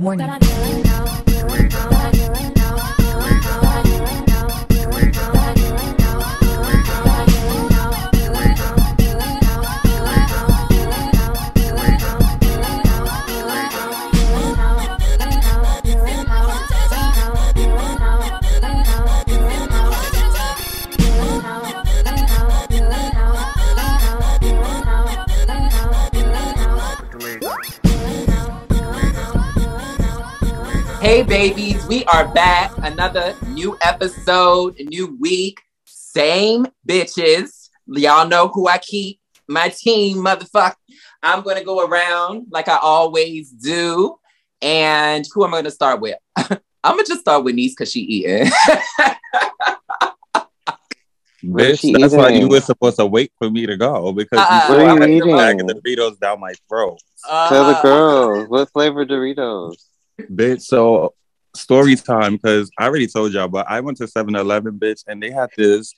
Warning. Are back. Another new episode, a new week, same bitches. Y'all know who I keep. My team, motherfucker. I'm going to go around like I always do. And who am I going to start with? I'm going to just start with Niece because she eating. Bitch, she that's why you were supposed to wait for me to go because Uh-uh. you What are were you eating? eating? the Doritos down my throat. Tell the Uh, girls what flavor Doritos. Bitch, so story time because I already told y'all, but I went to 7-Eleven, bitch, and they had this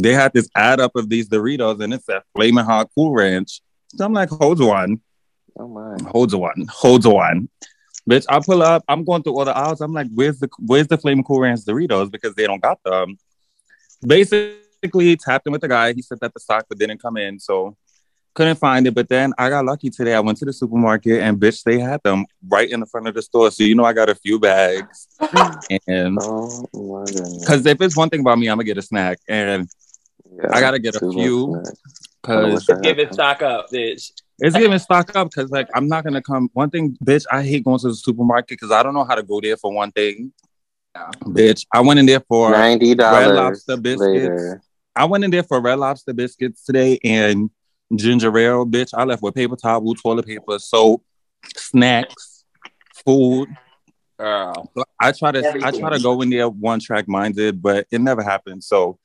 they had this add up of these Doritos and it's said flaming hot cool ranch. So I'm like, holds on, Oh my! holds one, hold on. Bitch, I pull up, I'm going through all the aisles. I'm like, where's the where's the flaming cool ranch Doritos? Because they don't got them. Basically, tapped in with the guy. He said that the stock but didn't come in, so couldn't find it. But then I got lucky today. I went to the supermarket and bitch, they had them right in the front of the store. So you know I got a few bags. and Oh my goodness! because if it's one thing about me, I'm gonna get a snack. And Yeah, I gotta get a few. because I wish I Give it stock up, bitch. it's giving stock up because like I'm not gonna come. One thing, bitch, I hate going to the supermarket because I don't know how to go there for one thing. Yeah. Bitch, I went in there for ninety dollars. Red Lobster biscuits. later. I went in there for Red Lobster biscuits today and ginger ale, bitch. I left with paper towel, toilet paper, soap, snacks, food. Girl. I try to I try to go in there one track minded, but it never happened. So,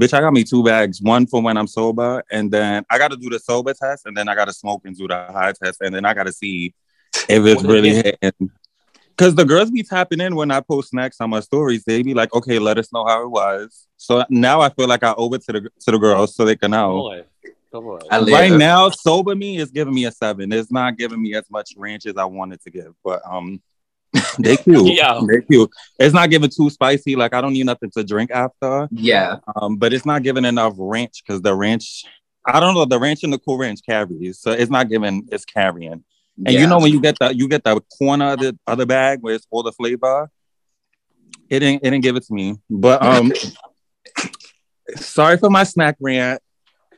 bitch, I got me two bags. One for when I'm sober, and then I got to do the sober test, and then I got to smoke and do the high test, and then I got to see if it's really hitting. Because the girls be tapping in when I post snacks on my stories. They be like, "Okay, let us know how it was." So now I feel like I owe it to the to the girls so they can know. Boy. Come on. I. Right now, sober me is giving me a seven. It's not giving me as much ranch as I wanted to give, but um, they cute. Yeah. They cute. It's not giving too spicy. Like I don't need nothing to drink after. yeah. Um, but it's not giving enough ranch because the ranch. I don't know. The ranch and the cool ranch carries, so it's not giving. It's carrying. And yeah. you know when you get the you get the corner of the other bag where it's all the flavor. It didn't. It didn't give it to me. But um, sorry for my snack rant.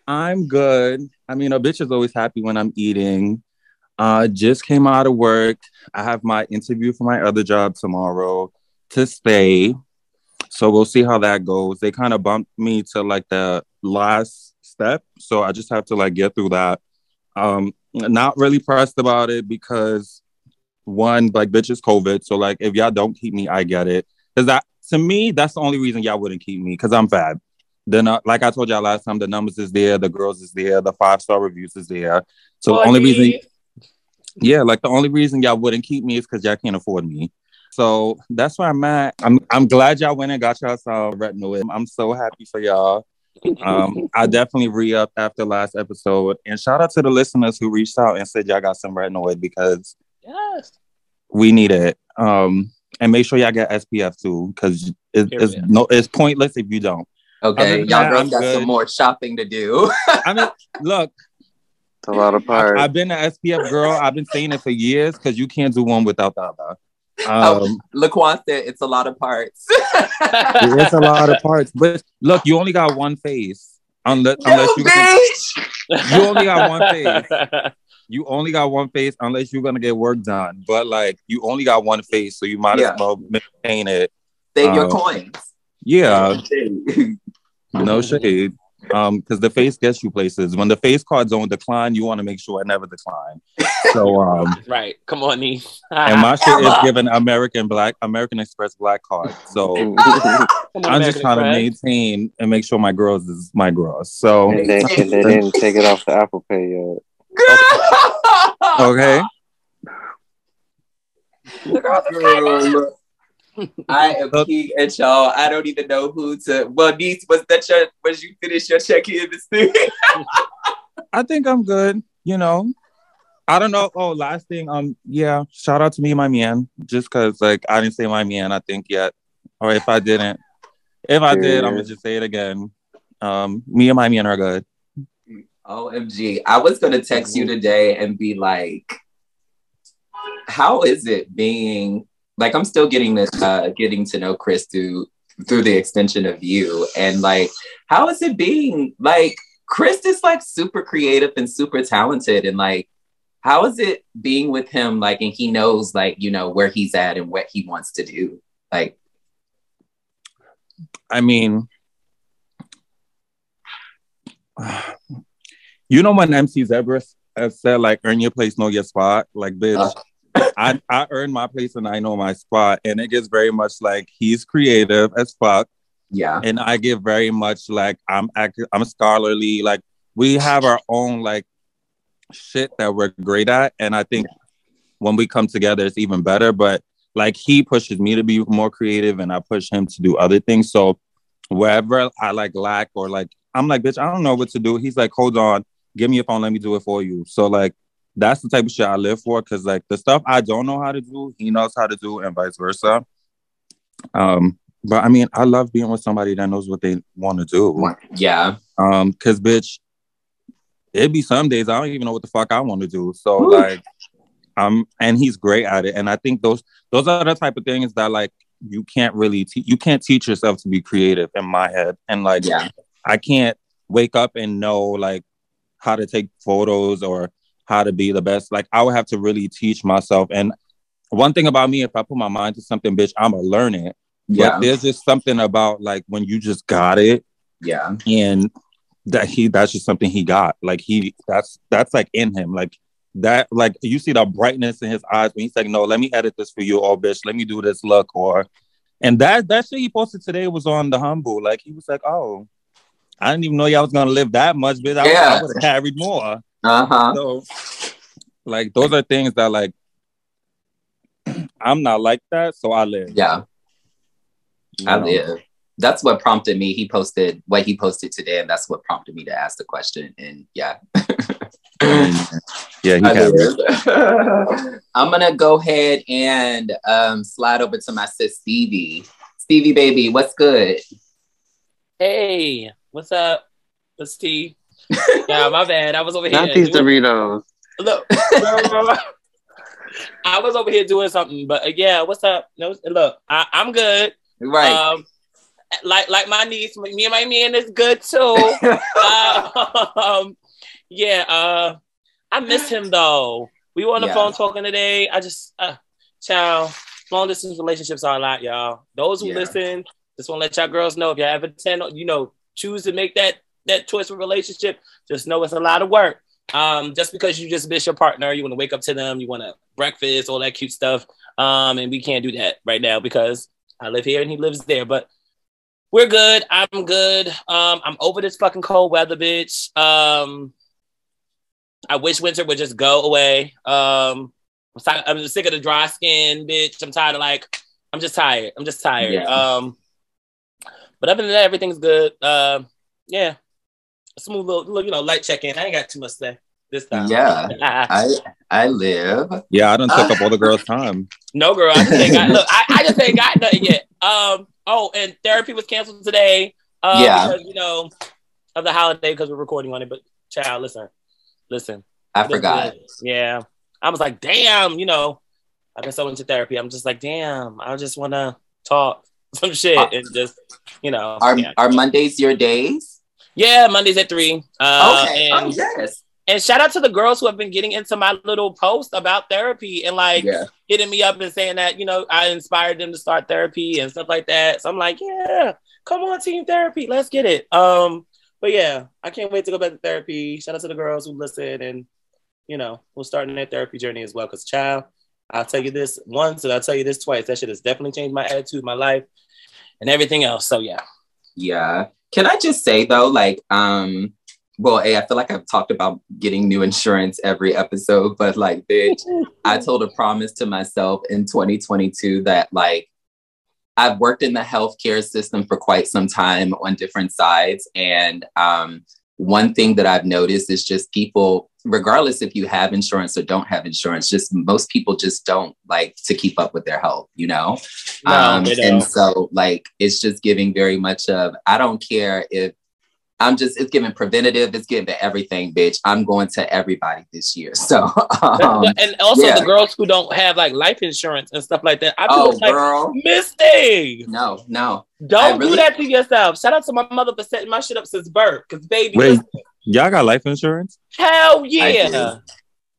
I'm good. I mean, a bitch is always happy when I'm eating. Uh, just came out of work. I have my interview for my other job tomorrow to stay. So we'll see how that goes. They kind of bumped me to like the last step. So I just have to like get through that. Um, not really pressed about it because one, like bitch is COVID. So like if y'all don't keep me, I get it. Cause that to me, that's the only reason y'all wouldn't keep me, because I'm fat. Then uh, like I told y'all last time, the numbers is there, the girls is there, the five star reviews is there. So the only reason yeah, like the only reason y'all wouldn't keep me is because y'all can't afford me. So that's where I'm at. I'm I'm glad y'all went and got y'all some retinoid. I'm so happy for y'all. Um, I definitely re up after last episode. And shout out to the listeners who reached out and said y'all got some retinoid because Yes. we need it. Um, and make sure y'all get SPF too, because it, it's no it's pointless if you don't. Okay. Y'all girls I'm got good. some more shopping to do. I mean, look, It's a lot of parts. I've been an SPF girl. I've been saying it for years because you can't do one without the other. Oh. Um, Laquan said it's a lot of parts. it's a lot of parts, but look, you only got one face. Unless, unless you you, bitch! you only got one face. You only got one face unless you're gonna get work done. But like, you only got one face, so you might Yeah. as well maintain it. Save your Um, coins. Yeah, no shade. Um, because the face gets you places. When the face cards don't decline, you want to make sure it never decline. So um, right. Come on, Nee. and my shit is given American Black American Express Black card. So on, I'm just American trying to maintain and make sure my girls is my girls. So and they, and they didn't take it off the Apple Pay yet. okay. The girls Girl, I am king at y'all. I don't even know who to. Well, niece, was that your? Was you finish your check in this thing? I think I'm good. You know, I don't know. Oh, last thing. Um, yeah. Shout out to me my man. Just cause like I didn't say my man, I think yet. Or if I didn't. If I did, I'm gonna just say it again. Um, me and my man are good. OMG. I was gonna text you today and be like, how is it being like I'm still getting this uh getting to know Chris through through the extension of you. And like how is it being like Chris is like super creative and super talented. And like how is it being with him like and he knows like you know where he's at and what he wants to do? Like I mean, you know when MC Zebra has said like earn your place, know your spot. Like, bitch, I I earn my place and I know my spot, and it gets very much like he's creative as fuck, yeah and I get very much like I'm act- I'm scholarly. Like we have our own like shit that we're great at, and I think when we come together, it's even better. But like he pushes me to be more creative, and I push him to do other things. So wherever I like lack or like I'm like, bitch, I don't know what to do. He's like, hold on, give me your phone, let me do it for you. So like that's the type of shit I live for because like the stuff I don't know how to do, he knows how to do, and vice versa. Um, but I mean, I love being with somebody that knows what they want to do. yeah Um, cause bitch, it'd be some days I don't even know what the fuck I want to do. So Ooh. like, um, and he's great at it. And I think those those are the type of things that like you can't really te- you can't teach yourself to be creative in my head. And like, yeah I can't wake up and know like how to take photos or how to be the best. Like I would have to really teach myself. And one thing about me, if I put my mind to something, bitch, I'ma learn it. yeah But there's just something about like when you just got it yeah and that he that's just something he got. Like he that's that's like in him. Like that like you see the brightness in his eyes when he's like, no, let me edit this for you, oh bitch, let me do this look or and that that shit he posted today was on the humble. Like he was like, oh, I didn't even know y'all was gonna live that much, bitch. I, Yeah. I would have carried more. Uh-huh So like those are things that like I'm not like that, so I live. yeah you I know? live. That's what prompted me. He posted what he posted today, and that's what prompted me to ask the question. And yeah, Yeah, he I carried. live. I'm gonna go ahead and um, slide over to my sis Stevie. Stevie, baby, what's good? Hey, what's up? What's T. yeah, my bad. I was over here. Not these doing- Doritos. Look, I was over here doing something, but uh, yeah, what's up? No, look, I, I'm good. Right. Um, like like my niece, me and my man is good too. um, yeah, uh, I miss him though. We were on the Yeah. phone talking today. I just, uh, child, long distance relationships are a lot, y'all. Those who Yeah. listen, just want to let y'all girls know if y'all ever tend, you know, choose to make that that choice for relationship, just know it's a lot of work. Um, just because you just miss your partner, you want to wake up to them, you want to breakfast, all that cute stuff. Um, and we can't do that right now because I live here and he lives there. But we're good. I'm good. Um, I'm over this fucking cold weather, bitch. Um, I wish winter would just go away. Um, I'm, si- I'm sick of the dry skin, bitch. I'm tired of like, I'm just tired. I'm just tired. Yeah. Um, but other than that, everything's good. Um, yeah, smooth little, little, you know, light check in. I ain't got too much to say this time. yeah, I I live. Yeah, I done took Uh, up all the girls' time. No, girl, I just ain't got. Look, I, I just ain't got nothing yet. Um. Oh, and therapy was canceled today. Uh, Yeah. Because, you know, of the holiday because we're recording on it. But child, listen, listen. I forgot. Yeah. I was like, damn. You know, I've been so into therapy. I'm just like, damn. I just want to talk some shit and just, you know. Are yeah. are Mondays your days? Yeah, Mondays at three. Uh, okay. And, oh yes. and shout out to the girls who have been getting into my little post about therapy and like Yeah. hitting me up and saying that, you know, I inspired them to start therapy and stuff like that. So I'm like, yeah, come on, team therapy. Let's get it. Um, but yeah, I can't wait to go back to therapy. Shout out to the girls who listen and you know, we're starting their therapy journey as well. Cause child, I'll tell you this once and I'll tell you this twice. That shit has definitely changed my attitude, my life, and everything else. So yeah. Yeah. Can I just say though, like, um, well, hey, I feel like I've talked about getting new insurance every episode, but like, bitch, I told a promise to myself in 2022 that like I've worked in the healthcare system for quite some time on different sides. And um, one thing that I've noticed is just people, regardless if you have insurance or don't have insurance, just most people just don't like to keep up with their health, you know? No, um, and so like it's just giving very much of I don't care if I'm just it's giving preventative, it's giving everything, bitch. I'm going to everybody this year. So um, and also yeah. the girls who don't have like life insurance and stuff like that. I oh feel like girl. Misty. No, no. Don't really- do that to yourself. Shout out to my mother for setting my shit up since birth. Cause baby, Wait. listen, Y'all got life insurance? hell yeah.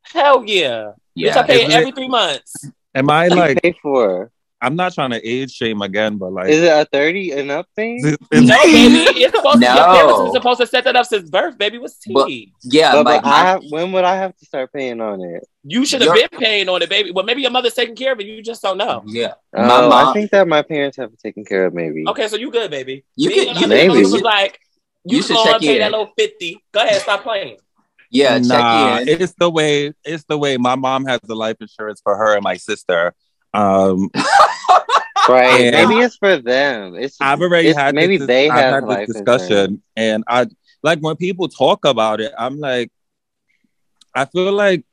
Hell yeah. Bitch, I pay Is it- every three months. Am I What do you like? pay for? I'm not trying to age shame again, but like, Is it a thirty and up thing? is- No, baby. It's supposed to your No. parents supposed to set that up since birth, baby. What's But- Yeah, But, like but I have, when would I have to start paying on it? You should have been paying on it, baby. Well, maybe your mother's taking care of it. You just don't know. yeah. Oh, My mom- I think that my parents have taken care of. Maybe. Okay, so you good, baby. You Me could- you other maybe. was like, you, You should go check and pay in. that little fifty. Go ahead, stop playing. Yeah, nah, check in. it's the way. It's the way. My mom has the life insurance for her and my sister. Um, Right. Maybe it's for them. It's I've already it's- had maybe this, they I've have had life this discussion, and I like when people talk about it. I'm like, I feel like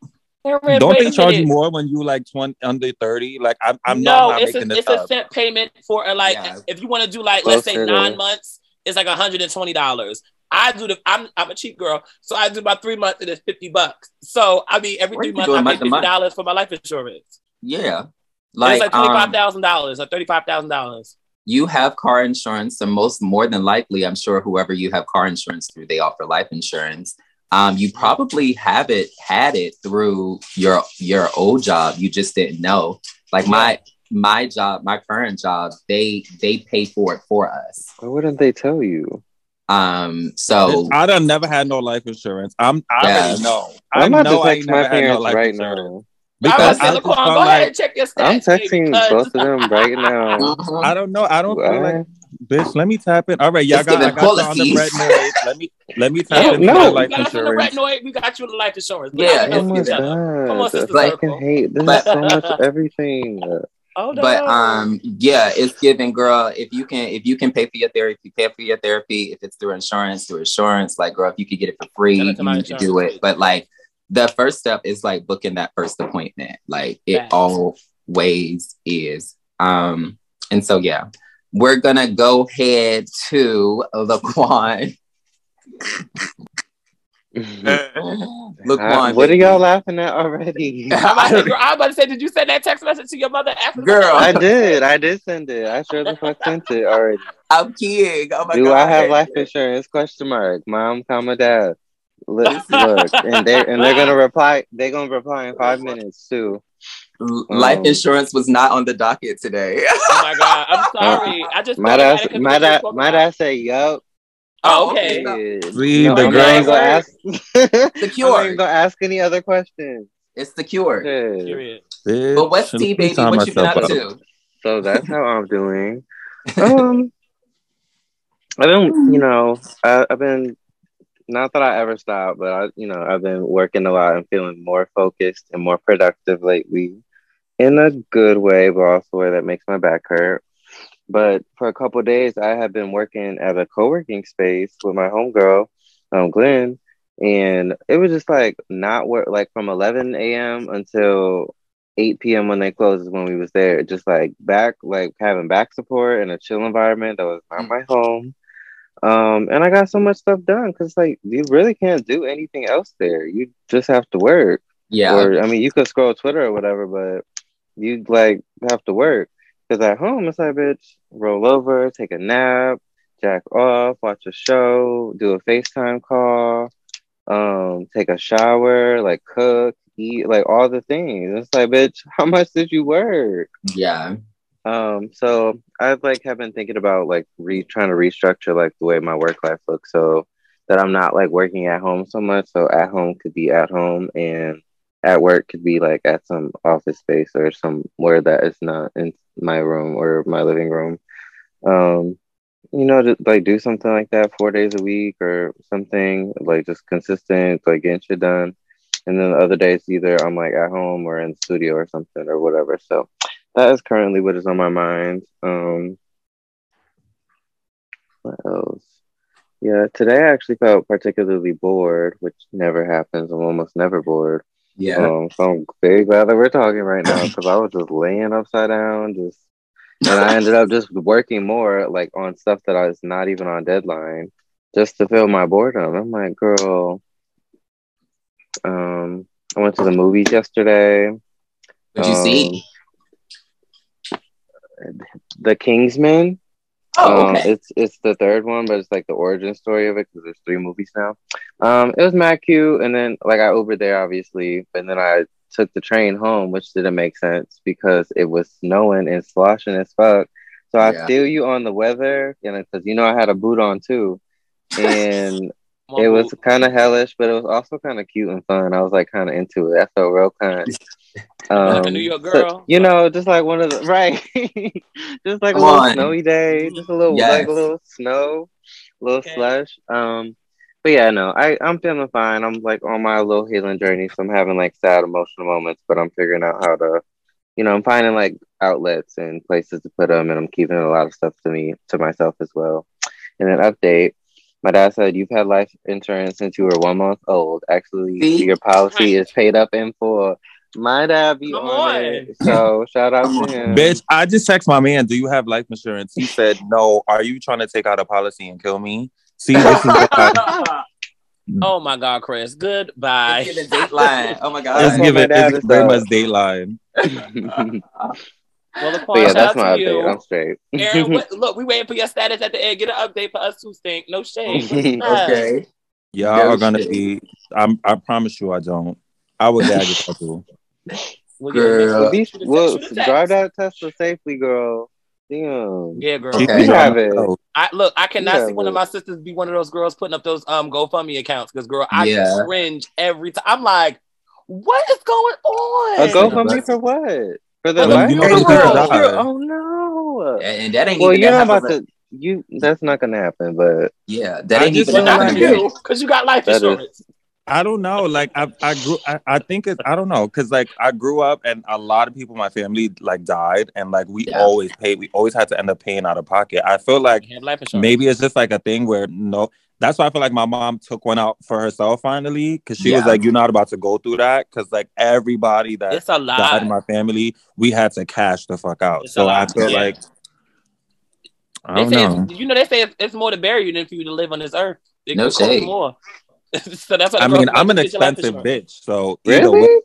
don't Wait they charge you more when you like 20 under 30? Like I'm, I'm no, not, it's making a, this it's a up. set payment for a, like Yeah. if you want to do like let's say Closer to- nine months, it's like hundred and twenty dollars. I do the I'm I'm a cheap girl, so I do about three months and it's fifty bucks. So I mean every What three months I pay month fifty dollars for my life insurance. yeah. Like, Like, it's like twenty five um, thousand dollars or thirty five thousand dollars. you have car insurance, and most more than likely, I'm sure whoever you have car insurance through, they offer life insurance. Um, you probably have it had it through your your old job. You just didn't know. Like my my job, my current job, they they pay for it for us. Why wouldn't they tell you? Um, so I done never had no life insurance. I'm I Yeah. already know. I I'm about know to I text ain't my never had no parents life right insurance. now. I was Because I saying, just Laquan, felt go ahead like and check your stats. I'm texting because- both of them right now. I don't know. I don't feel like bitch. Let me tap in. All right, y'all It's got, I giving got you on the red policies. noise. Let me let me tap Yeah, into no. we life got us in the retinoid. We got you in the life insurance. Yeah, But it's Oh my giving- Come on, god! sister I circle. can hate. This is so much everything. Oh, no. but um yeah it's given girl if you can if you can pay for your therapy pay for your therapy if it's through insurance through insurance like girl if you could get it for free you out need to do it but like the first step is like booking that first appointment like it Facts. always is um and so yeah we're gonna go ahead to Laquan. Laquan, Uh, what are y'all laughing at already? I'm about, to, girl, I'm about to say, did you send that text message to your mother after Girl. I did. I did send it. I sure the fuck sent it already. I'm kidding. Oh my Do god. I have life insurance? Question mark. Mom, comma, dad. Look, look, and they and they're gonna reply. They're gonna reply in five minutes too. Life Um, insurance was not on the docket today. Oh my god, I'm sorry. I just might I, dad, about it 'cause my we just dad, spoke my about dad say, "Yup." Oh, okay. Yeah. See, No, the I'm not girls- even gonna ask. I'm not gonna ask any other questions. It's secured. Yeah. Period. Bitch, But what's let T baby? What you been myself up to? So that's how I'm doing. Um, I've been, you know, I, I've been. Not that I ever stop, but I, you know, I've been working a lot and feeling more focused and more productive lately, in a good way, but also way that makes my back hurt. But for a couple days, I have been working at a co-working space with my homegirl, um, Glenn, and it was just like not work like from 11 a.m. until 8 p.m. when they closed when we was there. Just like back, like having back support in a chill environment that was not my home. Um, and I got so much stuff done because like you really can't do anything else there. You just have to work. Yeah. Or I mean, you could scroll Twitter or whatever, but you like have to work. Because at home, it's like, bitch, roll over, take a nap, jack off, watch a show, do a FaceTime call, um, take a shower, like cook, eat, like all the things. It's like, bitch, how much did you work? Yeah. Um, so I've like have been thinking about like re trying to restructure like the way my work life looks so that I'm not like working at home so much. So at home could be at home and at work could be like at some office space or somewhere that is not in my room or my living room. Um, you know, to like do something like that four days a week or something like just consistent, like getting shit done. And then the other days, either I'm like at home or in studio or something or whatever. So that is currently what is on my mind. Um, what else? Yeah, today I actually felt particularly bored, which never happens. I'm almost never bored. Yeah. Um, so I'm very glad that we're talking right now because I was just laying upside down, just and I ended up just working more like on stuff that I was not even on deadline just to fill my boredom. I'm like, girl. Um, I went to the movies yesterday. What'd you see? The Kingsman. Oh, Um, okay. it's it's the third one, but it's like the origin story of it because there's three movies now. Um, it was mad cute, and then like I Ubered there, obviously, and then I took the train home, which didn't make sense because it was snowing and sloshing as fuck. So I Yeah. feel you on the weather, you know, because you know I had a boot on too, and it was kind of hellish, but it was also kind of cute and fun. I was like kind of into it. I felt real kind. Like a Um, New York so- girl. you know, just like one of the right, just like Come a little on. snowy day, just a little Yes. like a little snow, a little Okay. slush. Um, but yeah, no, I I'm feeling fine. I'm like on my little healing journey, so I'm having like sad emotional moments, but I'm figuring out how to, you know, I'm finding like outlets and places to put them, and I'm keeping a lot of stuff to me to myself as well. And an update. My dad said you've had life insurance since you were one month old. Actually, See? your policy is paid up in full. My dad be Come on, on. it. So shout out to him. Bitch, I just texted my man, do you have life insurance? He said, no. Are you trying to take out a policy and kill me? See, this is why. oh my God, Chris. Goodbye. It's Dateline. Oh my god. That's what giving my dad it's very much Dateline. Well, the but yeah, that's out my update. you. I'm straight. Aaron, what, look, we waiting for your status at the end. Get an update for us too, Stink. No shade. What's up? Okay. Y'all No are gonna shit. be. I'm. I promise you, I don't. I would gag if I do. We'll Girl. get- Well, shoot a text, well, shoot a text. drive that Tesla safely, girl. Damn. Yeah, girl. She Okay. You have driving it. I look. I cannot Yeah, see one of my sisters be one of those girls putting up those um GoFundMe accounts because girl, I Yeah. cringe every time. I'm like, what is going on? A GoFundMe for what? For the For the life funeral. insurance? Girl. Oh no. And, and that ain't Well, even you're that not half about of a- to. You. That's not gonna happen. But Yeah, that I ain't just even Well, feel that not half like- of you, because you got life That is- insurance. I don't know. Like I, I grew. I, I think it's. I don't know because like I grew up and a lot of people in my family like died and like we Yeah. always paid. We always had to end up paying out of pocket. I feel like You have life insurance. maybe it's just like a thing where no. That's why I feel like my mom took one out for herself finally because she was like, "You're not about to go through that," because like everybody that it's a died lot. in my family, we had to cash the fuck out. It's so I feel yeah. like I They don't say know. you know they say it's, it's more to bury you than for you to live on this earth. It No shade. more. so that's what I the mean, I'm an like, get your life expensive bitch, so really,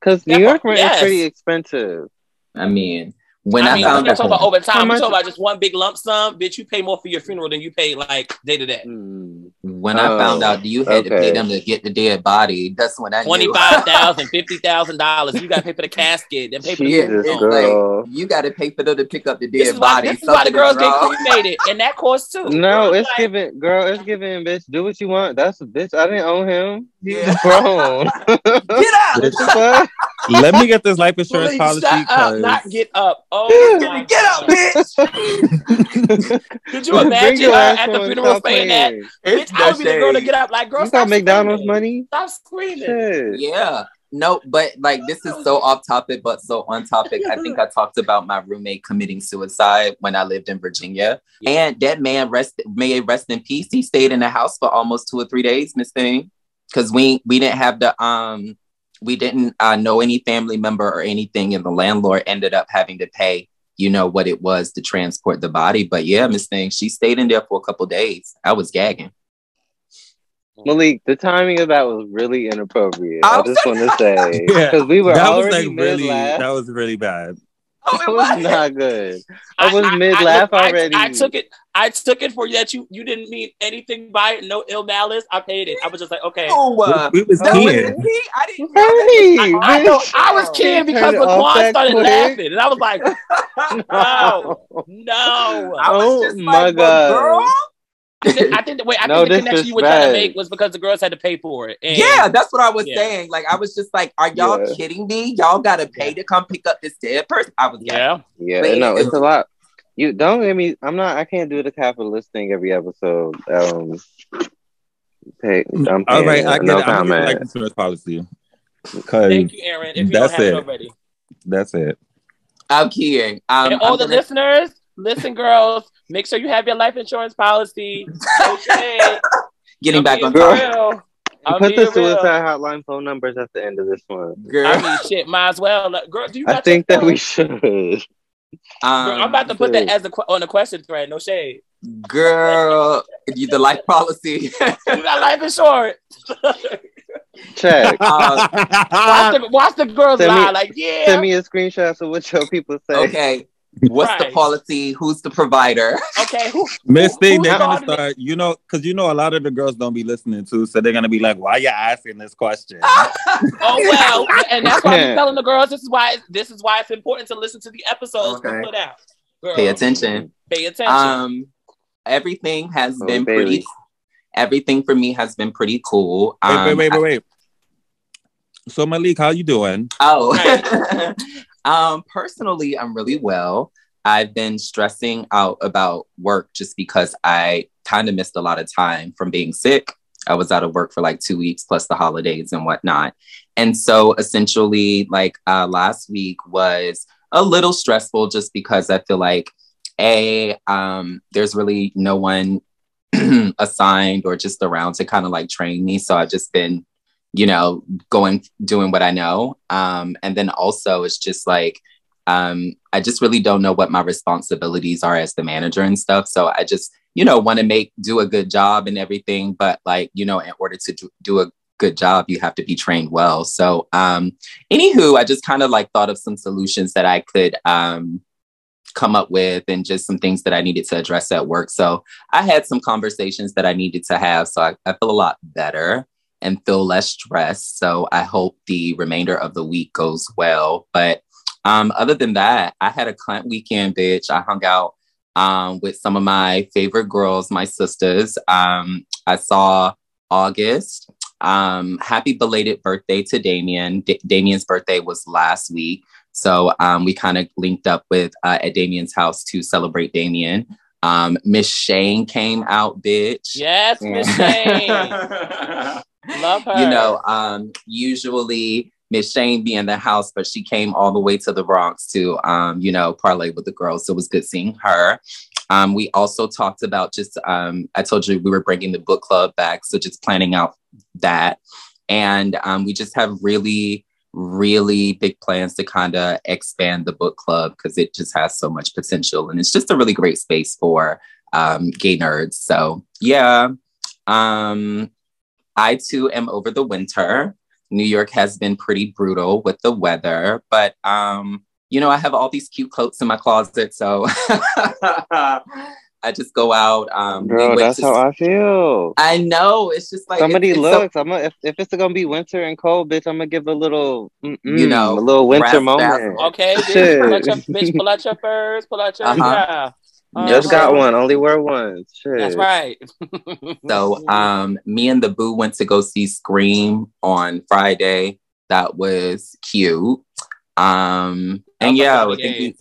because New York rent yes. is pretty expensive. I mean, when I, I mean, found we're talking about over time. We're talking about just one big lump sum. Bitch, you pay more for your funeral than you pay like day to day. Hmm. when I found Oh, out you had to pay them to get the dead body, that's when I knew. Twenty five thousand, fifty thousand dollars. You got to pay for the casket. Then pay for the Shit, Jesus, it's tombstone. girl. like you got to pay for them to pick up the This dead why body. this is why the girls is get cremated, and that costs too. No, Girls it's like, giving, girl. It's giving, bitch. Do what you want. That's a bitch. I didn't own him. He's Yeah. grown. Get out! What the let me get this life insurance Please policy. shut up, 'cause- not get up. Oh, my Get up, bitch! Could you imagine your uh, her at the funeral stop saying that? It's Bitch, I would be the girl to get up. Like, girl, You stop got McDonald's screaming. money? Stop screaming. Shit. Yeah. No, but like this is so off topic, but so on topic. I think I talked about my roommate committing suicide when I lived in Virginia. And that man rest may rest in peace. He stayed in the house for almost two or three days, Miss Thing. Cause we we didn't have the um we didn't uh, know any family member or anything, and the landlord ended up having to pay, you know, what it was to transport the body. But yeah, Miss Thing, she stayed in there for a couple days. I was gagging. Malik, the timing of that was really inappropriate. I I just want to say Yeah, because we were that was like really. laugh. That was really bad. Oh, That was not good. I was I- mid I- laugh look, I- already. I, took it. I took it for that you you didn't mean anything by it. No ill malice. I paid it. I was just like, okay. Oh, uh, we, we was that Oh, was keying. me. I didn't know Hey, that. I know. I was kidding because Turn it Laquan started quick. laughing, and I was like, no, no. I was Oh just my like, God. but girl. I think, the way I No think the connection you were trying to make was because the girls had to pay for it. And Yeah, that's what I was Yeah. saying. Like, I was just like, are y'all Yeah. kidding me? Y'all got to pay Yeah. to come pick up this dead person. I was like, yeah. Yeah, But no, it's a lot. You don't get me. I'm not. I can't do the capitalist thing every episode. Um, pay. I'm All paying right, I get no it. I'm gonna get insurance policy because Thank you, Aaron. If you That's don't have it it. already, that's it. I'm kidding. Um, and all I'm the gonna- listeners, listen, girls, make sure you have your life insurance policy. Okay. Getting I'm back on Girl. I'm Put the being real. suicide hotline phone numbers at the end of this one. Girl, I mean, shit, might as well. Girl, do you I think your that we phone? should. um, Girl, I'm about to put that as the que- on the question thread. No shade. girl, you the life policy. You got life insurance. Check. um, watch, the, watch the girls Send me- lie. Like, yeah. Send me a screenshot of what your people say. okay, what's the policy? Who's the provider? okay. Who, Miss who- Thing, they're gonna starting it? start, you know, because you know a lot of the girls don't be listening to, so they're gonna be like, "Why are you asking this question?" Oh well, and that's why I'm telling the girls this is why this is why it's important to listen to the episodes we Okay. put out. Girls, Pay attention. Pay attention. Um, everything has Oh, been Bailey. pretty. Everything for me has been pretty cool. wait, Um, wait, wait, wait, wait. So Malik, how you doing? Oh, um, personally, I'm really well. I've been stressing out about work just because I kind of missed a lot of time from being sick. I was out of work for like two weeks plus the holidays and whatnot. And so essentially, like uh, last week was a little stressful just because I feel like, A, um, there's really no one assigned or just around to kind of like train me. So I've just been you know, going doing what I know. Um, and then also it's just like um, I just really don't know what my responsibilities are as the manager and stuff. So I just, you know, want to make do a good job and everything. But like, you know, in order to do, a good job, you have to be trained well. So um, anywho, I just kind of like thought of some solutions that I could um come up with and just some things that I needed to address at work. So I had some conversations that I needed to have. So I, I feel a lot better and feel less stressed. So I hope the remainder of the week goes well. But um, other than that, I had a client weekend, bitch. I hung out um, with some of my favorite girls, my sisters. Um, I saw August. Um, happy belated birthday to Damien. D- Damien's birthday was last week. So um, we kind of linked up with uh, at Damien's house to celebrate Damien. Um, Miss Shane came out, bitch. yes, Miss Shane. Love her. you know, um, usually Miss Shane be in the house, but she came all the way to the Bronx to, um, you know, parlay with the girls. So it was good seeing her. Um, we also talked about just, um, I told you we were bringing the book club back. So just planning out that. And um, we just have really, really big plans to kind of expand the book club because it just has so much potential. And it's just a really great space for um, gay nerds. So, yeah. Um, I too am over the winter. New York has been pretty brutal with the weather, but um, you know, I have all these cute coats in my closet, so I just go out. Um, Girl, that's how I feel. I know. It's just like Somebody it's, it's so- looks. I'm gonna, if, if it's gonna be winter and cold, bitch, I'm gonna give a little, You know, a little winter moment. dazzle. Okay, bitch, pull out your bitch, pull out your furs, pull out your Uh-huh. yeah. Just got one. Only wear one. Shit. That's right. So um, me and the boo went to go see Scream on Friday. That was cute. Um, and yeah, I think we-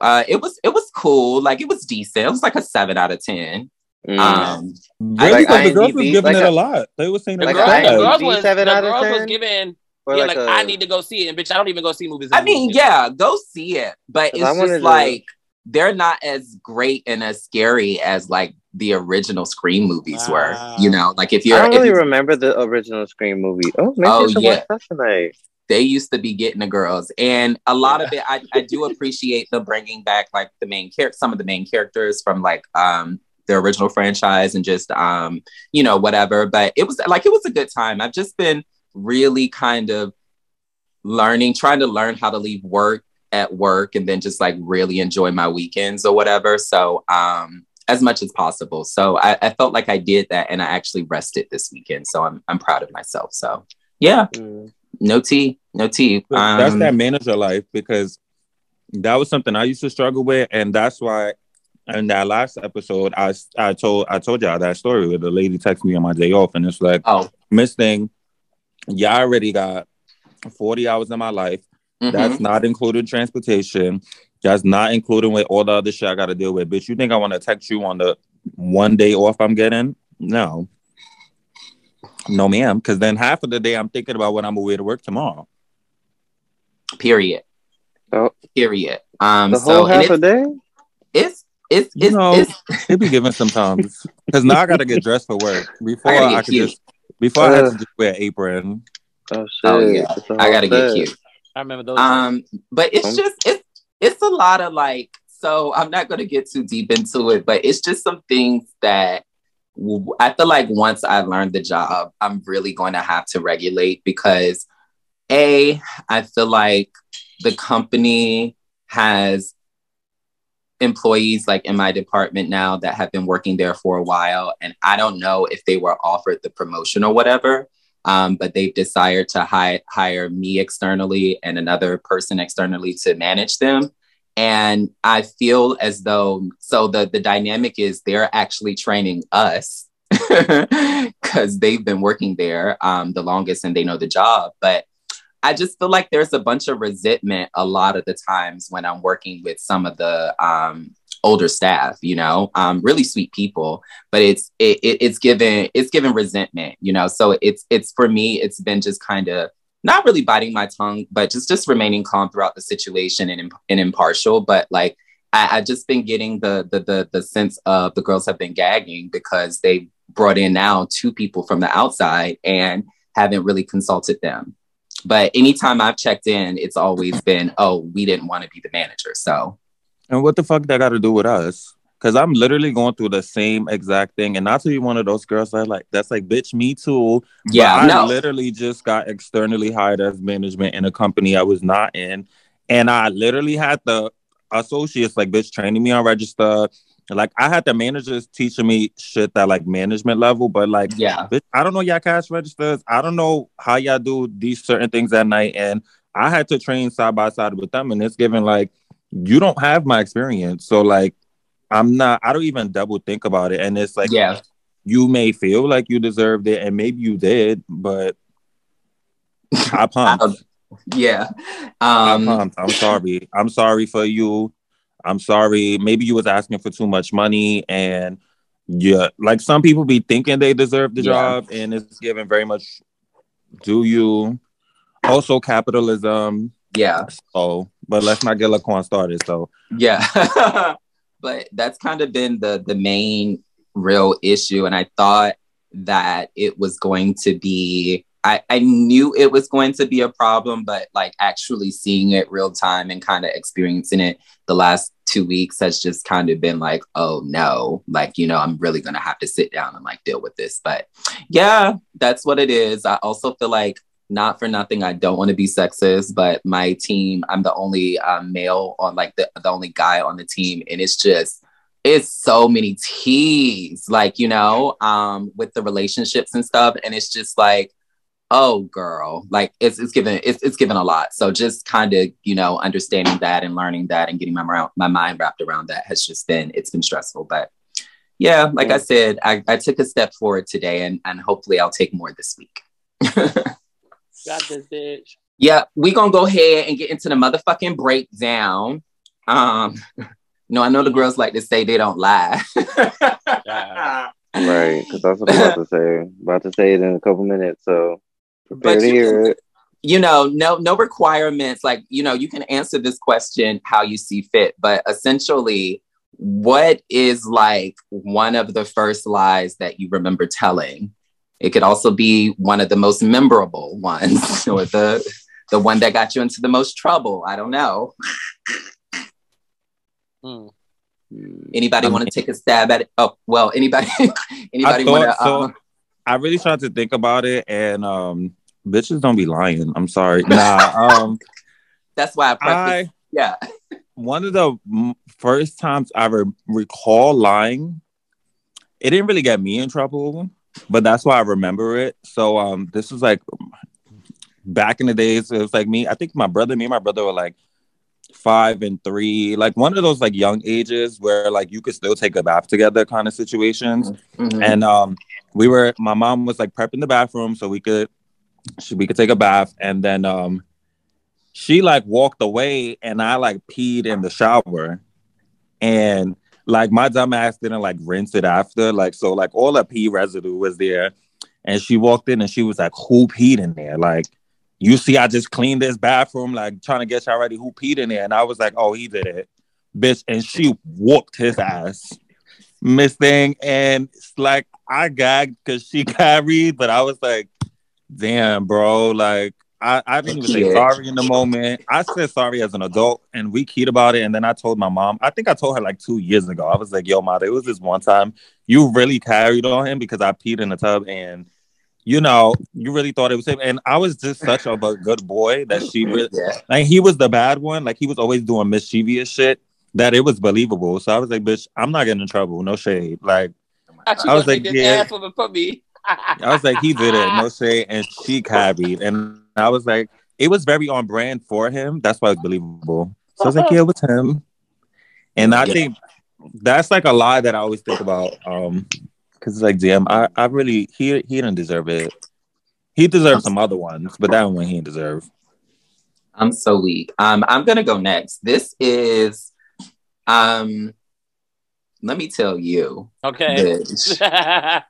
uh, it was it was cool. Like it was decent. It was like a seven out of ten. Mm. Um, Really? like Because the girls was giving like it a- a lot. They were saying the it Like was girls, the bad. girls IMDb was, the seven out of girls was giving Or yeah, like like, a- I need to go see it, and bitch, I don't even go see movies. I mean, yeah, go see it, but it's I wanted just to- like they're not as great and as scary as like the original Scream movies were. You know, like if you're, I don't really you- remember the original Scream movie. Oh, maybe Oh, yeah. tonight. they used to be getting the girls, and a lot of it, I, I do appreciate them bringing back like the main character, some of the main characters from like um the original franchise and just um you know whatever. But it was like it was a good time. I've just been really kind of learning, trying to learn how to leave work at work and then just like really enjoy my weekends or whatever. So um as much as possible. So I, I felt like I did that and I actually rested this weekend. So I'm I'm proud of myself. So yeah, Mm. no tea, no tea. that's Um, that manager life because that was something I used to struggle with, and that's why in that last episode I I told I told y'all that story where the lady texted me on my day off, and it's like Oh, Miss Thing, y'all already got forty hours in my life. Mhm. That's not including transportation. That's not including with all the other shit I got to deal with. Bitch, you think I want to text you on the one day off I'm getting? No. No, ma'am. Because then half of the day I'm thinking about when I'm away to work tomorrow. period. Oh. Period. Um, The so whole and half it's, a day? it's it's You know, it's it be given sometimes because now I gotta get dressed for work. Before I gotta I, get could cute. just before I had to just wear apron. Oh shit! oh yeah. It's a I whole gotta get set. cute. I remember those. Um, but it's Um, just it's it's a lot of like. So I'm not gonna get too deep into it, but it's just some things that I feel like once I learned the job, I'm really going to have to regulate because a I feel like the company has employees like in my department now that have been working there for a while and i don't know if they were offered the promotion or whatever um, but they've decided to hi- hire me externally and another person externally to manage them. And i feel as though so the the dynamic is they're actually training us because they've been working there um, the longest and they know the job. But I just feel like there's a bunch of resentment a lot of the times when I'm working with some of the um, older staff, you know, um, really sweet people, but it's it, it, it's given it's given resentment, you know. So it's it's for me, it's been just kind of not really biting my tongue, but just just remaining calm throughout the situation and, and impartial. But like I, I just been getting the, the the the sense of the girls have been gagging because they brought in now two people from the outside and haven't really consulted them but anytime I've checked in, it's always been, oh, we didn't want to be the manager. So And what the fuck that got to do with us? Because I'm literally going through the same exact thing, and not to be one of those girls that like that's like, bitch, me too. Yeah, I literally just got externally hired as management in a company I was not in, and I literally had the associates like bitch training me on register. Like I had the managers teaching me shit that like management level, but like yeah, bitch, I don't know y'all cash registers. I don't know how y'all do these certain things at night. And I had to train side by side with them. And it's given like, you don't have my experience. So like, I'm not, I don't even double think about it. And it's like, yeah, you may feel like you deserved it and maybe you did, but I pumped. yeah. I Um, pumped. I'm sorry. I'm sorry for you. I'm sorry. Maybe you was asking for too much money and yeah, like some people be thinking they deserve the Yeah. job and it's given very much do you. Also capitalism. yeah, So, but let's not get Laquan started. So yeah. but that's kind of been the the main real issue, and I thought that it was going to be. I, I knew it was going to be a problem, but like actually seeing it real time and kind of experiencing it the last two weeks has just kind of been like, oh no, like, you know, I'm really going to have to sit down and like deal with this. But yeah, that's what it is. I also feel like, not for nothing, I don't want to be sexist, but my team, I'm the only um, male on like the, the only guy on the team. And it's just, it's so many teas, like, you know, um, with the relationships and stuff. And it's just like, oh girl like it's it's given it's, it's given a lot so just kind of you know understanding that and learning that and getting my around, my mind wrapped around that has just been it's been stressful but yeah like i said i, I took a step forward today and and hopefully i'll take more this week Got this bitch. yeah we gonna go ahead and get into the motherfucking breakdown um no i know the girls like to say they don't lie Right, because that's what I'm about to say. About to say it in a couple minutes, so prepare But to you hear it. you know no no requirements like you know you can answer this question how you see fit but essentially what is like one of the first lies that you remember telling it could also be one of the most memorable ones or the the one that got you into the most trouble i don't know Hmm. anybody want to take a stab at it oh well anybody anybody I want to so. um, I really tried to think about it and um bitches don't be lying. I'm sorry. Nah, um that's why i prefaced I yeah one of the m- first times I re- recall lying, it didn't really get me in trouble, but that's why I remember it. So um, this was like back in the days. It was like me. I think my brother, me and my brother were like five and three, like one of those like young ages where like you could still take a bath together kind of situations. Mhm. And um, we were. My mom was like prepping the bathroom so we could, she, we could take a bath, and then um, she like walked away and I like peed in the shower and like my dumb ass didn't like rinse it after. Like so like all the pee residue was there. And she walked in and she was like, Who peed in there? Like, you see, I just cleaned this bathroom, like trying to get y'all ready. Who peed in there? And I was like, Oh, he did it. bitch, and she whooped his ass. Miss Thing, and it's like I gagged because she carried, but I was like, damn, bro, like I, I didn't even say sorry in the moment. I said sorry as an adult, and we keyed about it. And then I told my mom. I think I told her like two years ago. I was like, "Yo, ma, it was this one time you really carried on him because I peed in the tub, and you know, you really thought it was him." And I was just such of a bu- good boy that she really Yeah. like he was the bad one. Like he was always doing mischievous shit that it was believable. So I was like, "Bitch, I'm not getting in trouble. No shade." Like I I was like, yeah. for, for me. I was like, he did it, no shade, and she carried, and I was like, it was very on brand for him. That's why it's believable. So I was like, yeah, it was him, and I Yeah. think that's like a lie that I always think about. Um, because it's like, damn, I, I really he he didn't deserve it. He deserved some other ones, but that one he didn't deserve. I'm so weak. Um, I'm gonna go next. This is, um, let me tell you, Okay. bitch.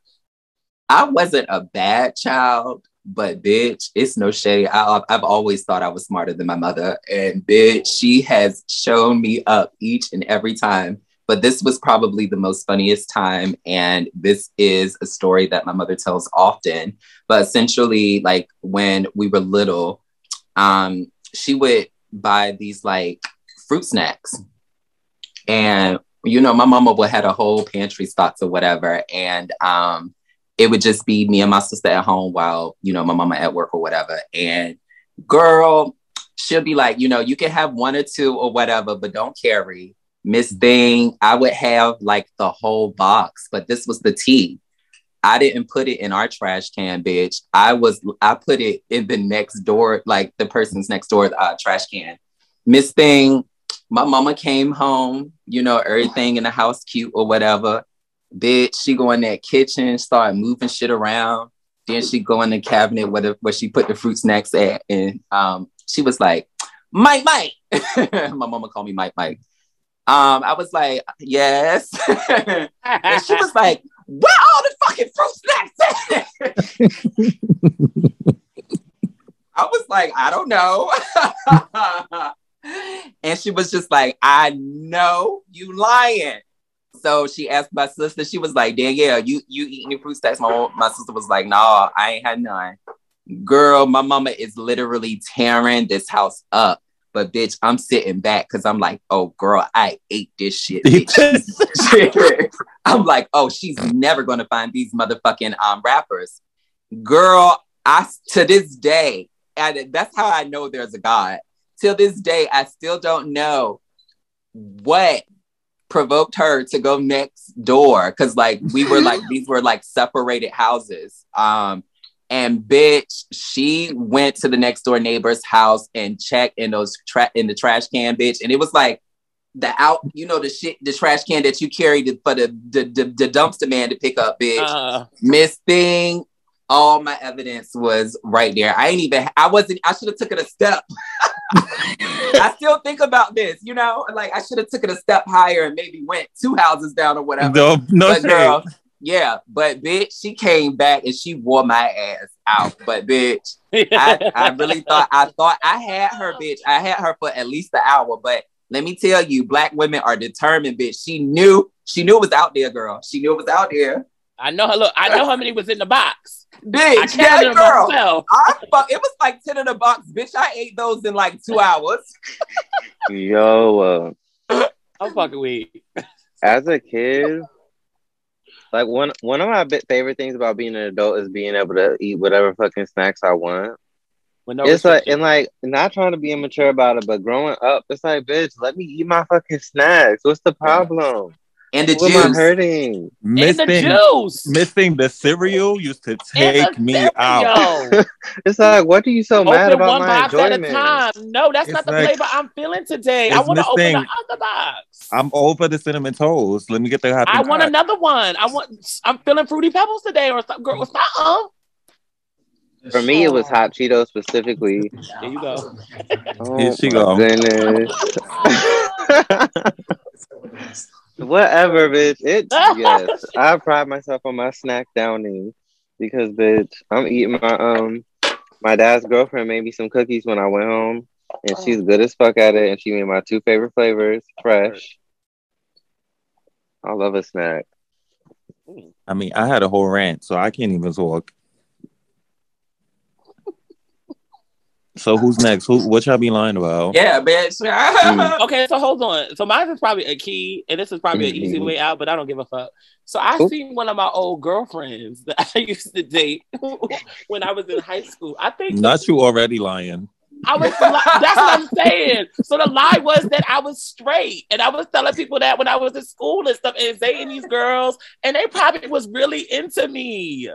I wasn't a bad child, but bitch, it's no shade. I, I've always thought I was smarter than my mother, and bitch, she has shown me up each and every time. But this was probably the most funniest time, and this is a story that my mother tells often. But essentially, like when we were little, um, she would buy these like fruit snacks, and you know, my mama would had a whole pantry stocks or whatever, and um, it would just be me and my sister at home while you know my mama at work or whatever. And girl, she'll be like, you know, you can have one or two or whatever, but don't carry. Miss Thing, I would have like the whole box, but this was the tea. I didn't put it in our trash can, bitch. I was I put it in the next door, like the person's next door uh, trash can. Miss Thing, my mama came home, you know, everything in the house cute or whatever. Bitch, she go in that kitchen, start moving shit around. Then she go in the cabinet where, the, where she put the fruit snacks at. And um, she was like, Mike, Mike. my mama called me Mike, Mike. Um, I was like, yes. and she was like, where all the fucking fruit snacks at? I was like, I don't know. and she was just like, I know you lying. So she asked my sister, she was like, Danielle, you you eating your fruit snacks? My, my sister was like, no, I ain't had none. Girl, my mama is literally tearing this house up. But bitch, I'm sitting back because I'm like, oh girl, I ate this shit. bitch. I'm like, oh, she's never gonna find these motherfucking um wrappers. Girl, I to this day, and that's how I know there's a God. Till this day, I still don't know what provoked her to go next door because like we were like these were like separated houses um and bitch she went to the next door neighbor's house and checked in those tra- in the trash can bitch and it was like the out you know the shit the trash can that you carried for the the, the, the dumpster man to pick up bitch Uh, Miss Thing, all my evidence was right there. I ain't even, I wasn't, I should have took it a step. I still think about this, you know, like I should have took it a step higher and maybe went two houses down or whatever. no, no but girl, yeah, but bitch, she came back and she wore my ass out. But bitch, I, I really thought I thought I had her, bitch. I had her for at least an hour. But let me tell you, black women are determined, bitch. She knew, she knew it was out there, girl. She knew it was out there. I know her. Look, I know how many was in the box. I Bitch, counted yeah, girl. myself. I fuck, it was like 10 in a box, bitch. I ate those in like two hours. Yo, uh, I'm fucking weak. as a kid, like one one of my favorite things about being an adult is being able to eat whatever fucking snacks I want. No it's like and like not trying to be immature about it, but growing up, it's like, bitch, let me eat my fucking snacks. What's the problem? And the What am I juice. hurting? and the Missing, juice. missing the cereal used to take me cereal. out. It's like, what are you so mad about one my box at a time. No, that's It's not the like- flavor I'm feeling today. I want to open the other box. I'm over the cinnamon toast. Let me get the happy. I want Pack. another one. I want. I'm feeling fruity pebbles today, or something. Girl, what's not? Uh. For me, it was hot Cheetos specifically. There you go. Oh Here she my go. Goodness. Whatever, bitch. It yes. I pride myself on my snack downing because bitch, I'm eating my um my dad's girlfriend made me some cookies when I went home. and she's good as fuck at it. And she made my two favorite flavors, fresh. I love a snack. I mean, I had a whole rant, so I can't even talk. So who's next? Who? What y'all be lying about? Yeah, bitch. Okay, so hold on. So mine is probably a key, and this is probably an easy Mhm. way out, but I don't give a fuck. So I Oop. seen one of my old girlfriends that I used to date when I was in high school. I think Not you already lying. I was. That's what I'm saying. So the lie was that I was straight, and I was telling people that when I was in school and stuff, and dating these girls, and they probably was really into me,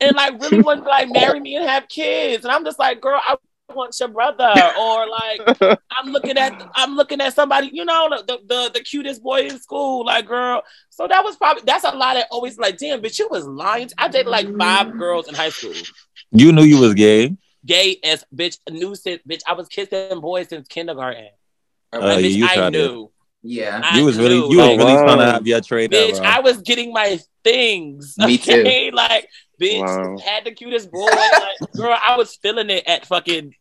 and like really wanted to like marry me and have kids, and I'm just like, girl, I want your brother, or like I'm looking at I'm looking at somebody, you know, the, the the the cutest boy in school, like girl. So that was probably that's a lot that always like, damn, bitch, you was lying. I dated like five girls in high school You knew you was gay. gay as bitch knew since bitch I was kissing boys since kindergarten. Uh, Like, bitch, you I tried knew. yeah. I You was really, knew, you was like, really Wow. trying to have your trade. bitch, Bitch, I was getting my things. Me too. Like, bitch Wow. had the cutest boy. Like, girl, I was feeling it at fucking s-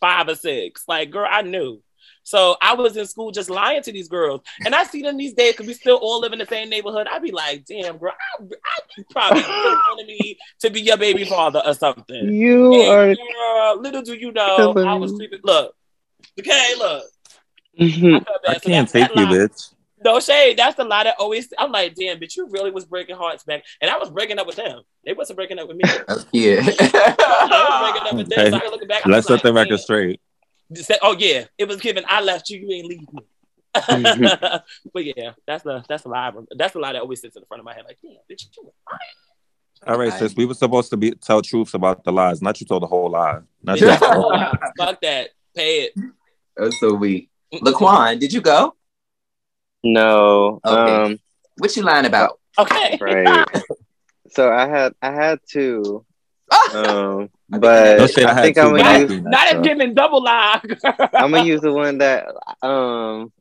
five or six. Like, girl, I knew. So I was in school just lying to these girls, and I see them these days because we still all live in the same neighborhood. I'd be like, "Damn, girl, I, I you probably wanted me to be your baby father or something." You Yeah, are. girl, little do you know, I was creeping. Look, okay, look. Mm-hmm. I, felt bad. I can't that- take you, lie- bitch. No shade. That's the lie that always. I'm like, damn, bitch, you really was breaking hearts back, and I was breaking up with them. They wasn't breaking up with me. Yeah. was breaking up with them. So I looking back. Let's was set the record damn. straight. Said, oh yeah, it was given. I left you. You ain't leave me. but yeah, that's the that's the lie. That's the lie that always sits in the front of my head. Like, damn, bitch, you All right, I- sis. We were supposed to be tell truths about the lies, not you told the whole lie. Not bitch, you. that's the whole lie. Fuck that. Pay it. That's so weak. Laquan, did you go? No. Okay. Um. What you lying about? Okay. Right. So I had I had two. Um. But No shit, I I, think I'm gonna I use. Not so. as giving double lie. I'm gonna use the one that um.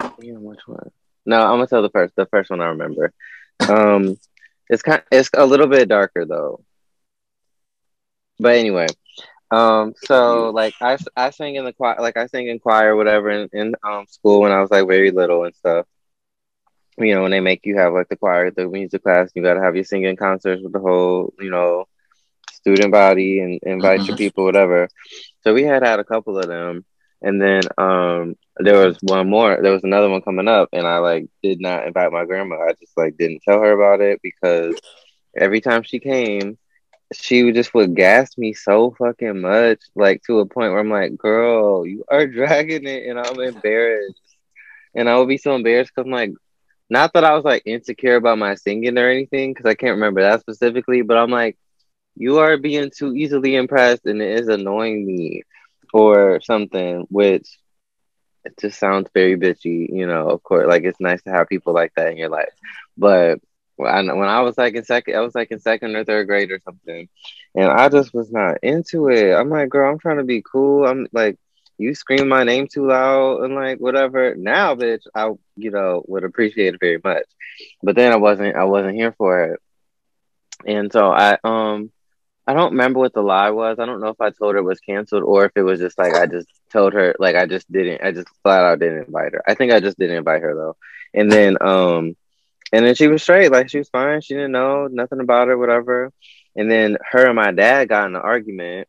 Damn, which one? No, I'm gonna tell the first. The first one I remember. Um, it's kind. It's a little bit darker though. But anyway, um, so like I I sang in the choir, like I sang in choir, whatever, in, in um school when I was like very little and stuff. You know, when they make you have like the choir, the music class, you gotta have your singing concerts with the whole, you know, student body and invite your Mhm. people, whatever. So we had had a couple of them, and then um there was one more. There was another one coming up, and I like did not invite my grandma. I just like didn't tell her about it because every time she came, she would just would gas me so fucking much, like to a point where I'm like, girl, you are dragging it, and I'm embarrassed. And I would be so embarrassed because I'm like, not that I was like insecure about my singing or anything, because I can't remember that specifically, but I'm like, you are being too easily impressed, and it is annoying me, or something, which it just sounds very bitchy, you know. Of course, like it's nice to have people like that in your life, but when I, when I was like in second, I was like in second or third grade or something, and I just was not into it. I'm like, girl, I'm trying to be cool. I'm like, you scream my name too loud and like whatever. Now, bitch, I you know would appreciate it very much, but then I wasn't. I wasn't here for it, and so I um. I don't remember what the lie was. I don't know if I told her it was canceled or if it was just like I just told her like I just didn't. I just flat out didn't invite her. I think I just didn't invite her though. And then um and then she was straight, like she was fine. She didn't know nothing about it, whatever. And then her and my dad got in an argument.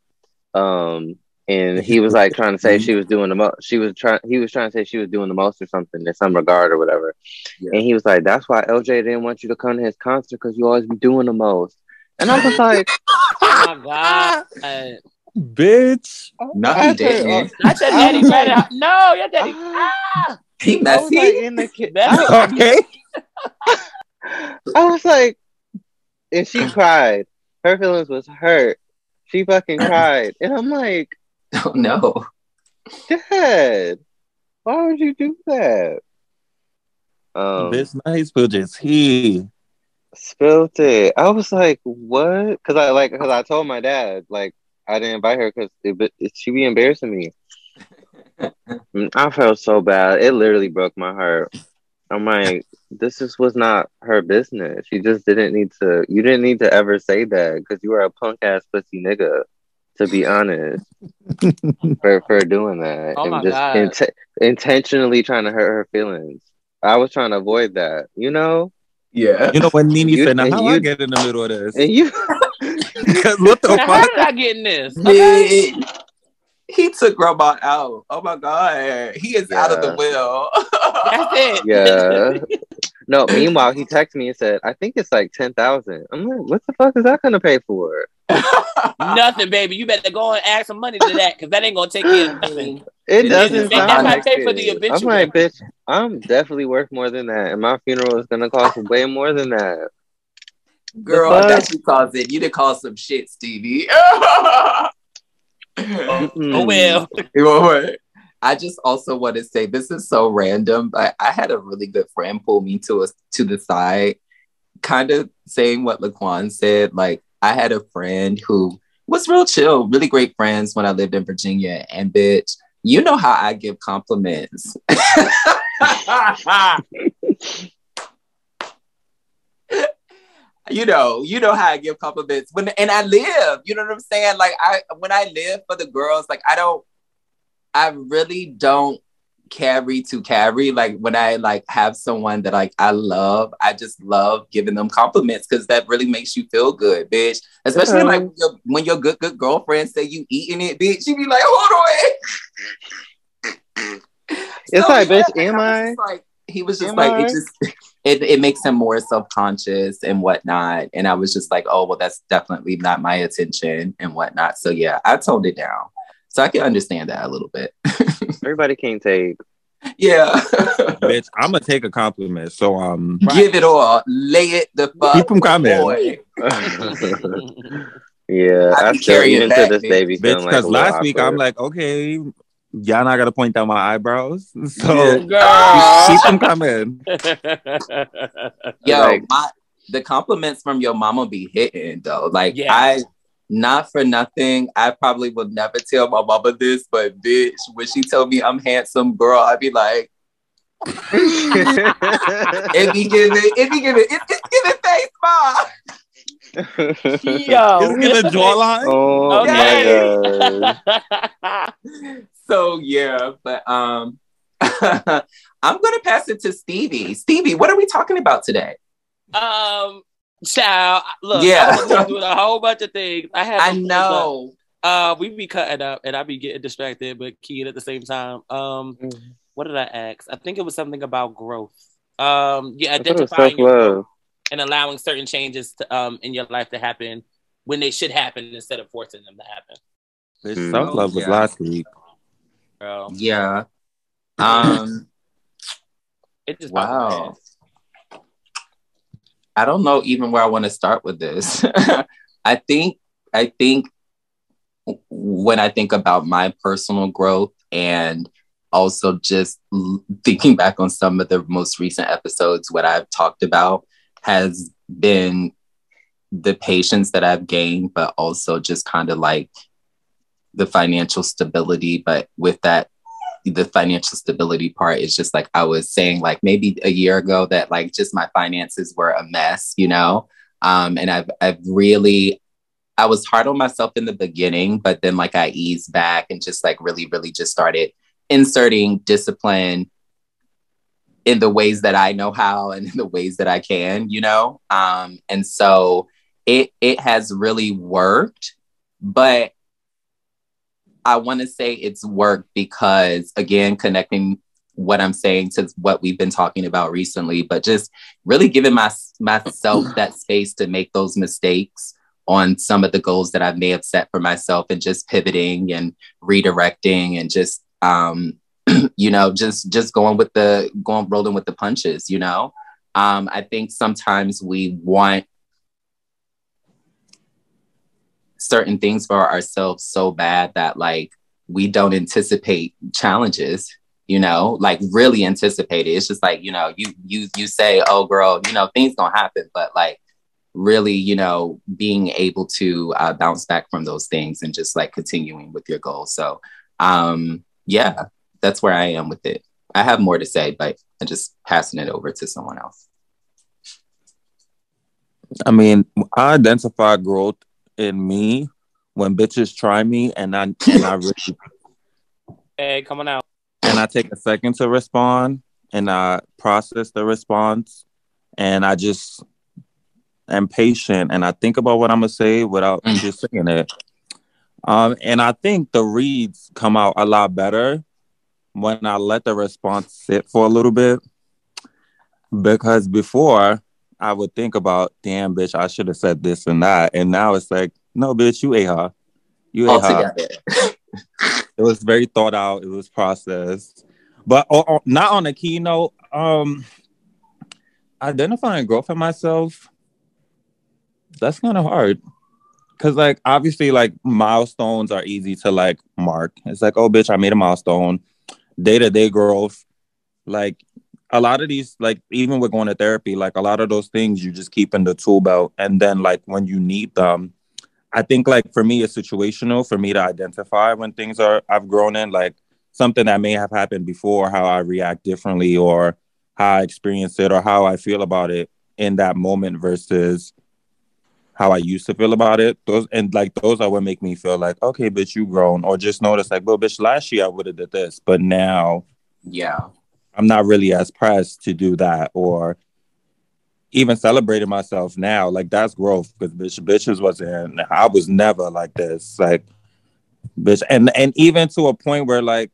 Um and he was like trying to say she was doing the most. She was trying. He was trying to say she was doing the most or something in some regard or whatever. Yeah. And he was like, "That's why LJ didn't want you to come to his concert because you always be doing the most." And I was like, oh my god. Bitch. No, I he said, didn't. Not your I daddy was better. like- No, your daddy. Ah. He I messy. like in the ki- That's- Okay. I was like, and she cried. Her feelings was hurt. She fucking cried, and I'm like, Oh, no. Dad, why would you do that? Um, Bitch, nice just he. spilled it. I was like, what? Because I like, because I told my dad, like, I didn't invite her because it, but she be embarrassing me. I felt so bad. It literally broke my heart. I'm like, this just was not her business. She just didn't need to. You didn't need to ever say that because you were a punk ass pussy nigga. To be honest, for for doing that Oh my and just God. int- intentionally trying to hurt her feelings. I was trying to avoid that, you know. Yeah. You know when Nini You- said, "Now and how I you- get in the middle of this?" And you, Because what the How fuck? did I get in this? Bitch. He took Robot out. Oh my god. He is out of the will. That's it. yeah. No. Meanwhile, he texted me and said, "I think it's like ten thousand. I'm like, "What the fuck is that gonna pay for?" Nothing, baby. You better go and add some money to that because that ain't gonna take care of nothing. It It doesn't is. sound That might like pay for the it. I'm like, bitch, I'm definitely worth more than that, and my funeral is gonna cost way more than that. Girl, The fuck? that's you caused it. You did cause some shit, Stevie. Oh well. You know? I just also want to say this is so random, but I had a really good friend pull me to us to the side, kind of saying what Laquan said. Like I had a friend who was real chill, really great friends when I lived in Virginia, and bitch, you know how I give compliments. you know, you know how I give compliments when and I live. You know what I'm saying? Like I when I live for the girls, like I don't I really don't carry to carry. Like when I like have someone that like I love, I just love giving them compliments because that really makes you feel good, bitch. Especially Okay. like when your, when your good good girlfriend say you eating it, bitch. You be like, hold on. It's like, bitch, am I? like he was just Am like I? it just it, it makes him more self-conscious and whatnot. And I was just like, oh well, that's definitely not my attention and whatnot. So yeah, I toned it down. So I can understand that a little bit. Everybody can't take. yeah. Bitch, I'm gonna take a compliment. So um, Give it all. Lay it the fuck. Keep 'em coming. yeah, I I, still carrying even that, to this bitch. day be bitch, feeling like because a little last week I'm like, okay, y'all not gonna point out my eyebrows, so Yeah. keep them coming. Yo, Like- my the compliments from your mama be hitting though. Like Yeah. I not for nothing, I probably would never tell my mama this, but bitch, when she told me I'm handsome, girl, I'd be like, it be giving, it be giving, it, it's giving face smile. Yo. Just get a jawline. oh Okay. my god. So yeah, but um I'm gonna pass it to Stevie. Stevie, what are we talking about today? um, child, look, Yeah. yeah, I'm doing a whole bunch of things. I have. I know. Uh, we be cutting up, and I be getting distracted, but keying at the same time. Um, what did I ask? I think it was something about growth. Um, yeah, I thought it was identifying your self-love. and allowing certain changes to, um in your life to happen when they should happen instead of forcing them to happen. Bitch, Mm. self love was Yeah. last week. Bro, Yeah. Um it just popped in Wow. I don't know even where I want to start with this. I think I think when I think about my personal growth and also just thinking back on some of the most recent episodes, what I've talked about has been the patience that I've gained, but also just kind of like the financial stability. But with that, the financial stability part is just like I was saying, like maybe a year ago that like just my finances were a mess, you know? Um, and I've I've really I was hard on myself in the beginning, but then like I eased back and just like really, really just started inserting discipline in the ways that I know how and in the ways that I can, you know? Um, and so it it has really worked, but I want to say it's worked because again, connecting what I'm saying to what we've been talking about recently, but just really giving my myself that space to make those mistakes on some of the goals that I may have set for myself and just pivoting and redirecting and just um you know just just going with the going rolling with the punches you know? Um I think sometimes we want certain things for ourselves so bad that like we don't anticipate challenges you know like really anticipate it. It's just like you know you you you say oh girl you know things gonna happen but like really you know being able to uh, bounce back from those things and just like continuing with your goals. So um yeah that's where i am with it. I have more to say but i'm just passing it over to someone else. I mean, I identify growth in me when bitches try me and I and I really Hey, coming out. and I take a second to respond and I process the response and I just am patient and I think about what I'm gonna say without Mm. just saying it. Um, and I think the reads come out a lot better when I let the response sit for a little bit. Because before I would think about, damn bitch, I should have said this and that. And now it's like, no, bitch, you her. You her. It was very thought out. It was processed. But not on a keynote. Um identifying growth in myself that's kind of hard. Because like obviously like milestones are easy to like mark. It's like oh bitch i made a milestone. Day-to-day growth like a lot of these like even with going to therapy like a lot of those things you just keep in the tool belt and then like when you need them I think like for me, it's situational for me to identify when things are I've grown in, like something that may have happened before, how I react differently, or how I experience it, or how I feel about it in that moment versus how I used to feel about it. Those and like those are what make me feel like, okay, bitch, you grown, or just notice like, well, bitch, last year I would have did this, but now Yeah. I'm not really as pressed to do that, or even celebrating myself now, like that's growth because bitch, bitches wasn't. I was never like this, like bitch, and and even to a point where like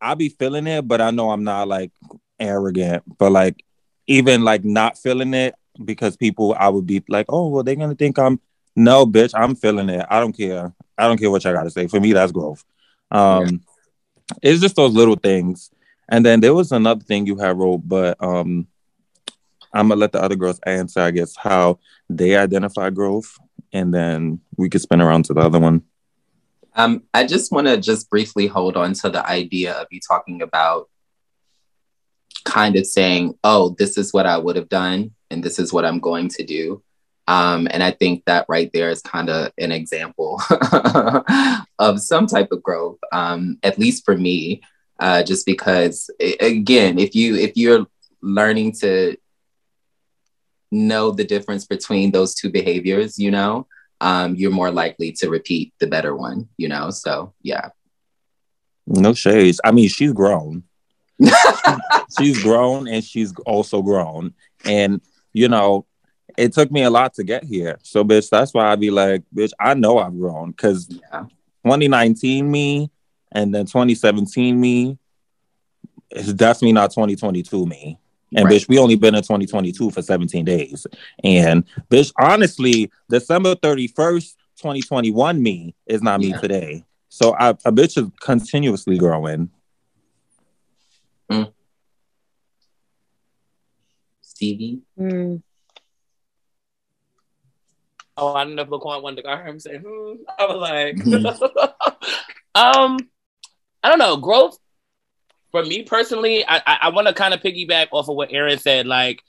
I be feeling it, but I know I'm not like arrogant, but like even like not feeling it because people I would be like, oh well, they're gonna think I'm no bitch, I'm feeling it. I don't care. I don't care what y'all gotta say. For me, that's growth. Um, it's just those little things. And then there was another thing you had wrote, but um, I'm gonna let the other girls answer, I guess, how they identify growth, and then we could spin around to the other one. Um, I just want to just briefly hold on to the idea of you talking about kind of saying, oh, this is what I would have done, and this is what I'm going to do. Um, and I think that right there is kind of an example of some type of growth, um, at least for me, uh, just because, again, if you if you're learning to know the difference between those two behaviors, you know, um, you're more likely to repeat the better one, you know? So, yeah. No shades. I mean, she's grown. she's grown, and she's also grown. And you know, it took me a lot to get here. So, bitch, that's why I be like, bitch, I know I've grown because Yeah. 2019 me and then 2017 me is definitely not 2022 me. And Right. bitch, we only been in 2022 for 17 days. And bitch, honestly, December 31st, 2021 me is not me today. So I, a bitch is continuously growing. Stevie? Mm. Oh, I don't know if Laquan wanted to I heard him say, hmm. I was like, um, I don't know. Growth for me personally, I I, I want to kind of piggyback off of what Aaron said. Like,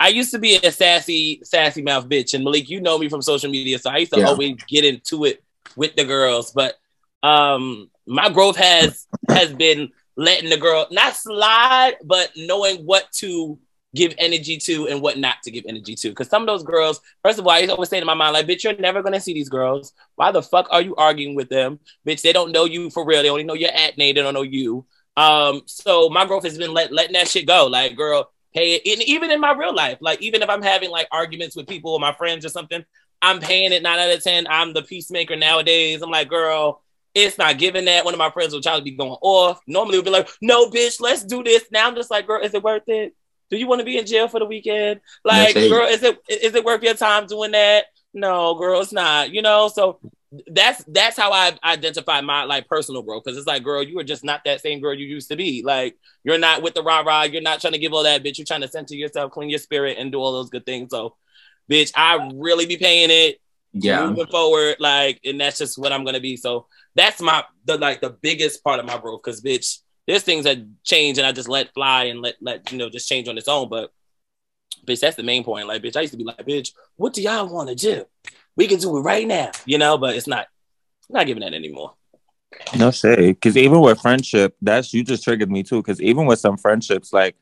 I used to be a sassy, sassy mouth bitch, and Malik, you know me from social media, so I used to Yeah. always get into it with the girls. But um, my growth has has been letting the girl not slide, but knowing what to give energy to and what not to give energy to. Because some of those girls, first of all, I used to always say to my mind, like, bitch, you're never gonna see these girls. Why the fuck are you arguing with them? Bitch, they don't know you for real. They only know your at name, they don't know you. Um, so my growth has been let, letting that shit go. Like, girl, pay it. And even in my real life, like even if I'm having like arguments with people or my friends or something, I'm paying it nine out of ten. I'm the peacemaker nowadays. I'm like, girl, it's not giving that. One of my friends will try to be going off. Normally would be like, no, bitch, let's do this. Now I'm just like, girl, is it worth it? Do you want to be in jail for the weekend? Like, girl, is it is it worth your time doing that? No, girl, it's not. You know, so that's that's how I identify my like personal growth because it's like, girl, you are just not that same girl you used to be. Like, you're not with the rah rah. You're not trying to give all that, bitch. You're trying to center yourself, clean your spirit, and do all those good things. So, bitch, I really be paying it Yeah. moving forward, like, and that's just what I'm gonna be. So that's my the like the biggest part of my growth because bitch, there's things that change and I just let fly and let let you know just change on its own. But bitch, that's the main point. Like, bitch, I used to be like, bitch, what do y'all want to do? We can do it right now, you know, but it's not not giving that anymore. No say, Because even with friendship, that's you just triggered me too. Because even with some friendships, like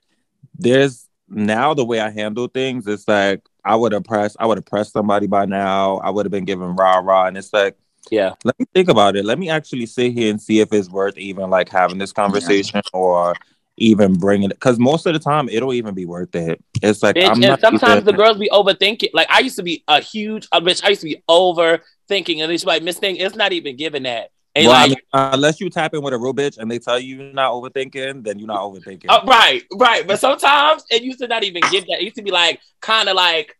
there's now the way I handle things, it's like I would have pressed, I would have pressed somebody by now. I would have been given rah rah, and it's like Yeah. Let me think about it. Let me actually sit here and see if it's worth even like having this conversation or even bringing it. Because most of the time, it'll even be worth it. It's like Bitch, I'm and not sometimes even- the girls be overthinking. Like I used to be a huge, uh, bitch. I used to be overthinking, and it's like Miss Thing. It's not even giving that. And Well, I mean, unless you tap in with a real bitch and they tell you you're not overthinking, then you're not overthinking. uh, right, right. But sometimes it used to not even give that. It used to be like kind of like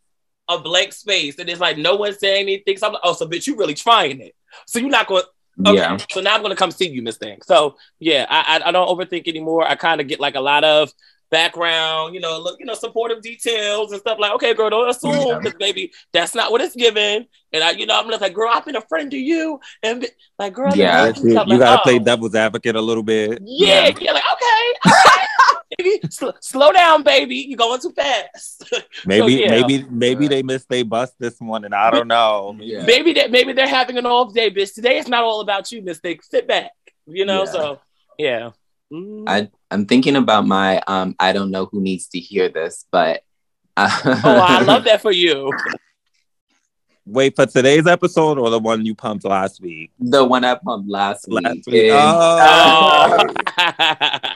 a blank space, and it's like no one's saying anything. So I'm like, oh, so bitch, you really trying it. So you're not going. Okay, Yeah. so now I'm gonna come see you, Miss Thing. So yeah, I I, I don't overthink anymore. I kind of get like a lot of background, you know, look, you know, supportive details and stuff like, okay, girl, don't assume Yeah. because baby, that's not what it's given. And I, you know, I'm just like, girl, I've been a friend to you, and like, girl, Yeah. you you like, gotta oh. play devil's advocate a little bit. Yeah, Yeah. yeah, like okay, okay. baby, sl- slow down, baby. You're going too fast. Maybe, yeah. maybe, maybe they missed they bust this one, and I don't know. Yeah. maybe that maybe they're having an off day, bitch. Today it's not all about you, Miss Thing. Sit back, you know. Yeah. So yeah. Mm. I I'm thinking about my um I don't know who needs to hear this, but oh, I love that for you. Wait for today's episode or the one you pumped last week. the one I pumped last week. Last week. And, Oh.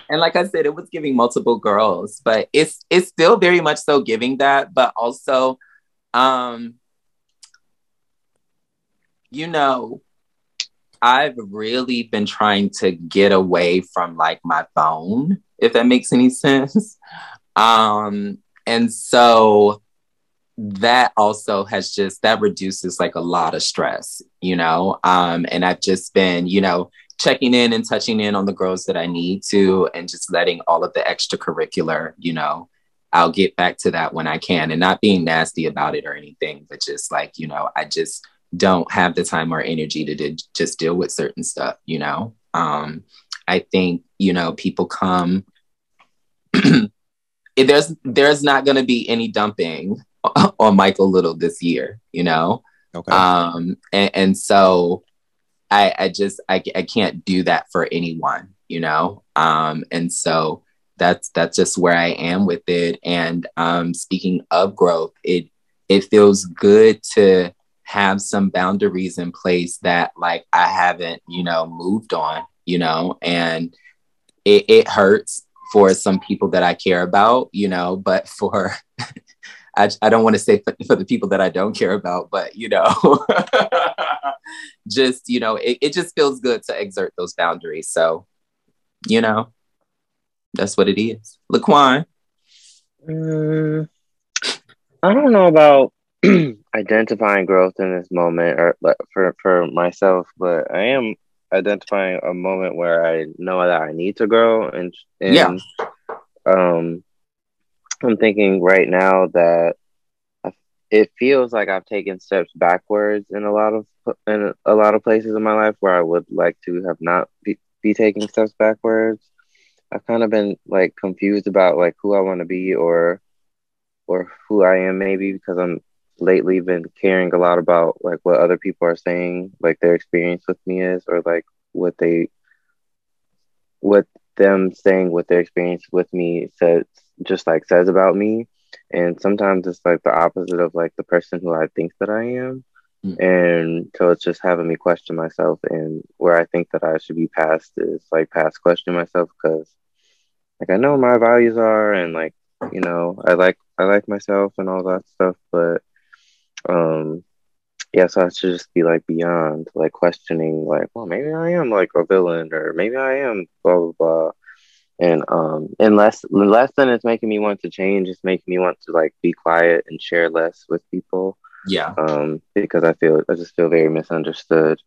and like I said, it was giving multiple girls, but it's it's still very much so giving that, but also um you know, I've really been trying to get away from like my phone, if that makes any sense. Um, and so that also has just that reduces like a lot of stress, you know. Um, and I've just been, you know, checking in and touching in on the girls that I need to, and just letting all of the extracurricular, you know, I'll get back to that when I can, and not being nasty about it or anything, but just like, you know, I just don't have the time or energy to just deal with certain stuff, you know. Um, I think, you know, people come. there's there's not going to be any dumping on Michael Little this year, you know. Okay. Um, and, and so I, I just I, I can't do that for anyone, you know. Um, and so that's that's just where I am with it. And um, speaking of growth, it it feels good to have some boundaries in place that like I haven't, you know, moved on, you know, and it, it hurts for some people that I care about, you know, but for I, I don't want to say for, for the people that I don't care about, but you know, just you know, it, it just feels good to exert those boundaries. So, you know, that's what it is. Laquan. Mm, I don't know about identifying growth in this moment or for for myself, but I am identifying a moment where I know that I need to grow and and Yeah. um I'm thinking right now that it feels like I've taken steps backwards in a lot of in a lot of places in my life where I would like to have not be, be taking steps backwards. I've kind of been like confused about like who I want to be or or who I am maybe because I'm lately been caring a lot about like what other people are saying, like their experience with me is or like what they what them saying what their experience with me says just like says about me. And sometimes it's like the opposite of like the person who I think that I am. Mm. And so it's just having me question myself and where I think that I should be past is like past questioning myself because like I know what my values are and like you know I like I like myself and all that stuff but um yeah so I should just be like beyond like questioning like well maybe I am like a villain or maybe I am blah blah blah and um and less less than it's making me want to change it's making me want to like be quiet and share less with people Yeah. um, because I feel I just feel very misunderstood,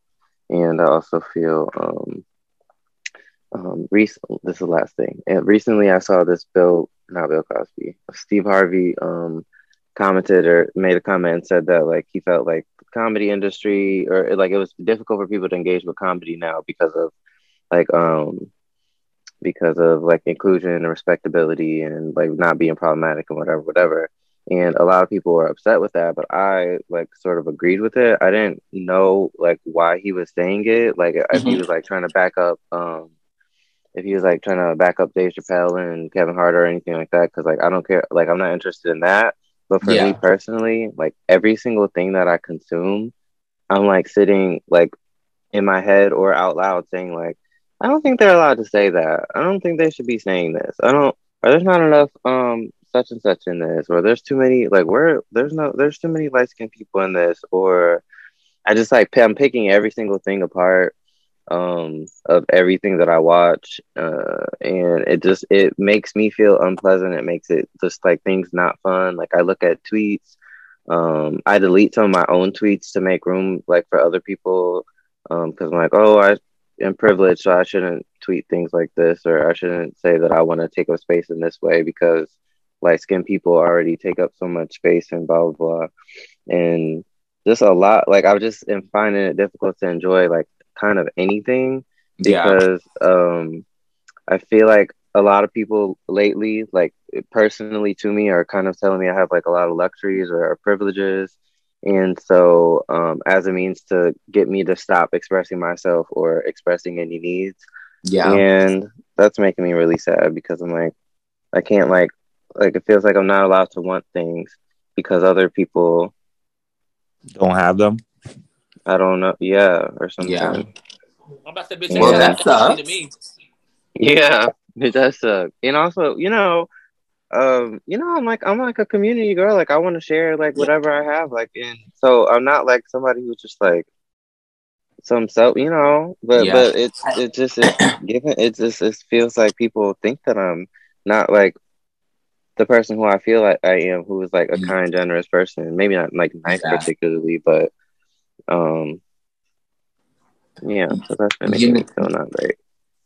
and I also feel um, um, recent. This is the last thing. And recently, I saw this Bill, not Bill Cosby, Steve Harvey, um, commented or made a comment and said that like he felt like the comedy industry or like it was difficult for people to engage with comedy now because of like um because of like inclusion and respectability and like not being problematic and whatever whatever. And a lot of people were upset with that but i like sort of agreed with it. I didn't know like why he was saying it. Like if he Mhm. was like trying to back up um if he was like trying to back up dave chappelle and kevin hart or anything like that because like i don't care like i'm not interested in that but for Yeah. me personally like every single thing that i consume i'm like sitting like in my head or out loud saying like, I don't think they're allowed to say that. I don't think they should be saying this. I don't. Or there's not enough um such and such in this, or there's too many like where there's no there's too many light skinned people in this, or I just like I'm picking every single thing apart um of everything that I watch, uh, and it just it makes me feel unpleasant. It makes it just like things not fun. Like I look at tweets, um, I delete some of my own tweets to make room like for other people, um, because I'm like, oh, I am privileged, so I shouldn't tweet things like this, or I shouldn't say that I want to take up space in this way because light skinned people already take up so much space and blah blah blah. And just a lot like I just am finding it difficult to enjoy like kind of anything because yeah. um I feel like a lot of people lately, like personally to me, are kind of telling me I have like a lot of luxuries or, or privileges. And so, um, as a means to get me to stop expressing myself or expressing any needs, yeah. And that's making me really sad because I'm like, I can't like, like it feels like I'm not allowed to want things because other people don't have them. I don't know. Yeah, or something. Yeah. I'm about to be well, that sucks. To me. Yeah, it does suck. And also, you know, um, you know, I'm like I'm like a community girl. Like I want to share like whatever I have. Like, and so I'm not like somebody who's just like some self, you know. But yeah. but it's it just it's given it just it feels like people think that I'm not like the person who I feel like I am, who is like a mm. kind, generous person. Maybe not like nice yeah. particularly, but um, yeah. So that's been me feel not great.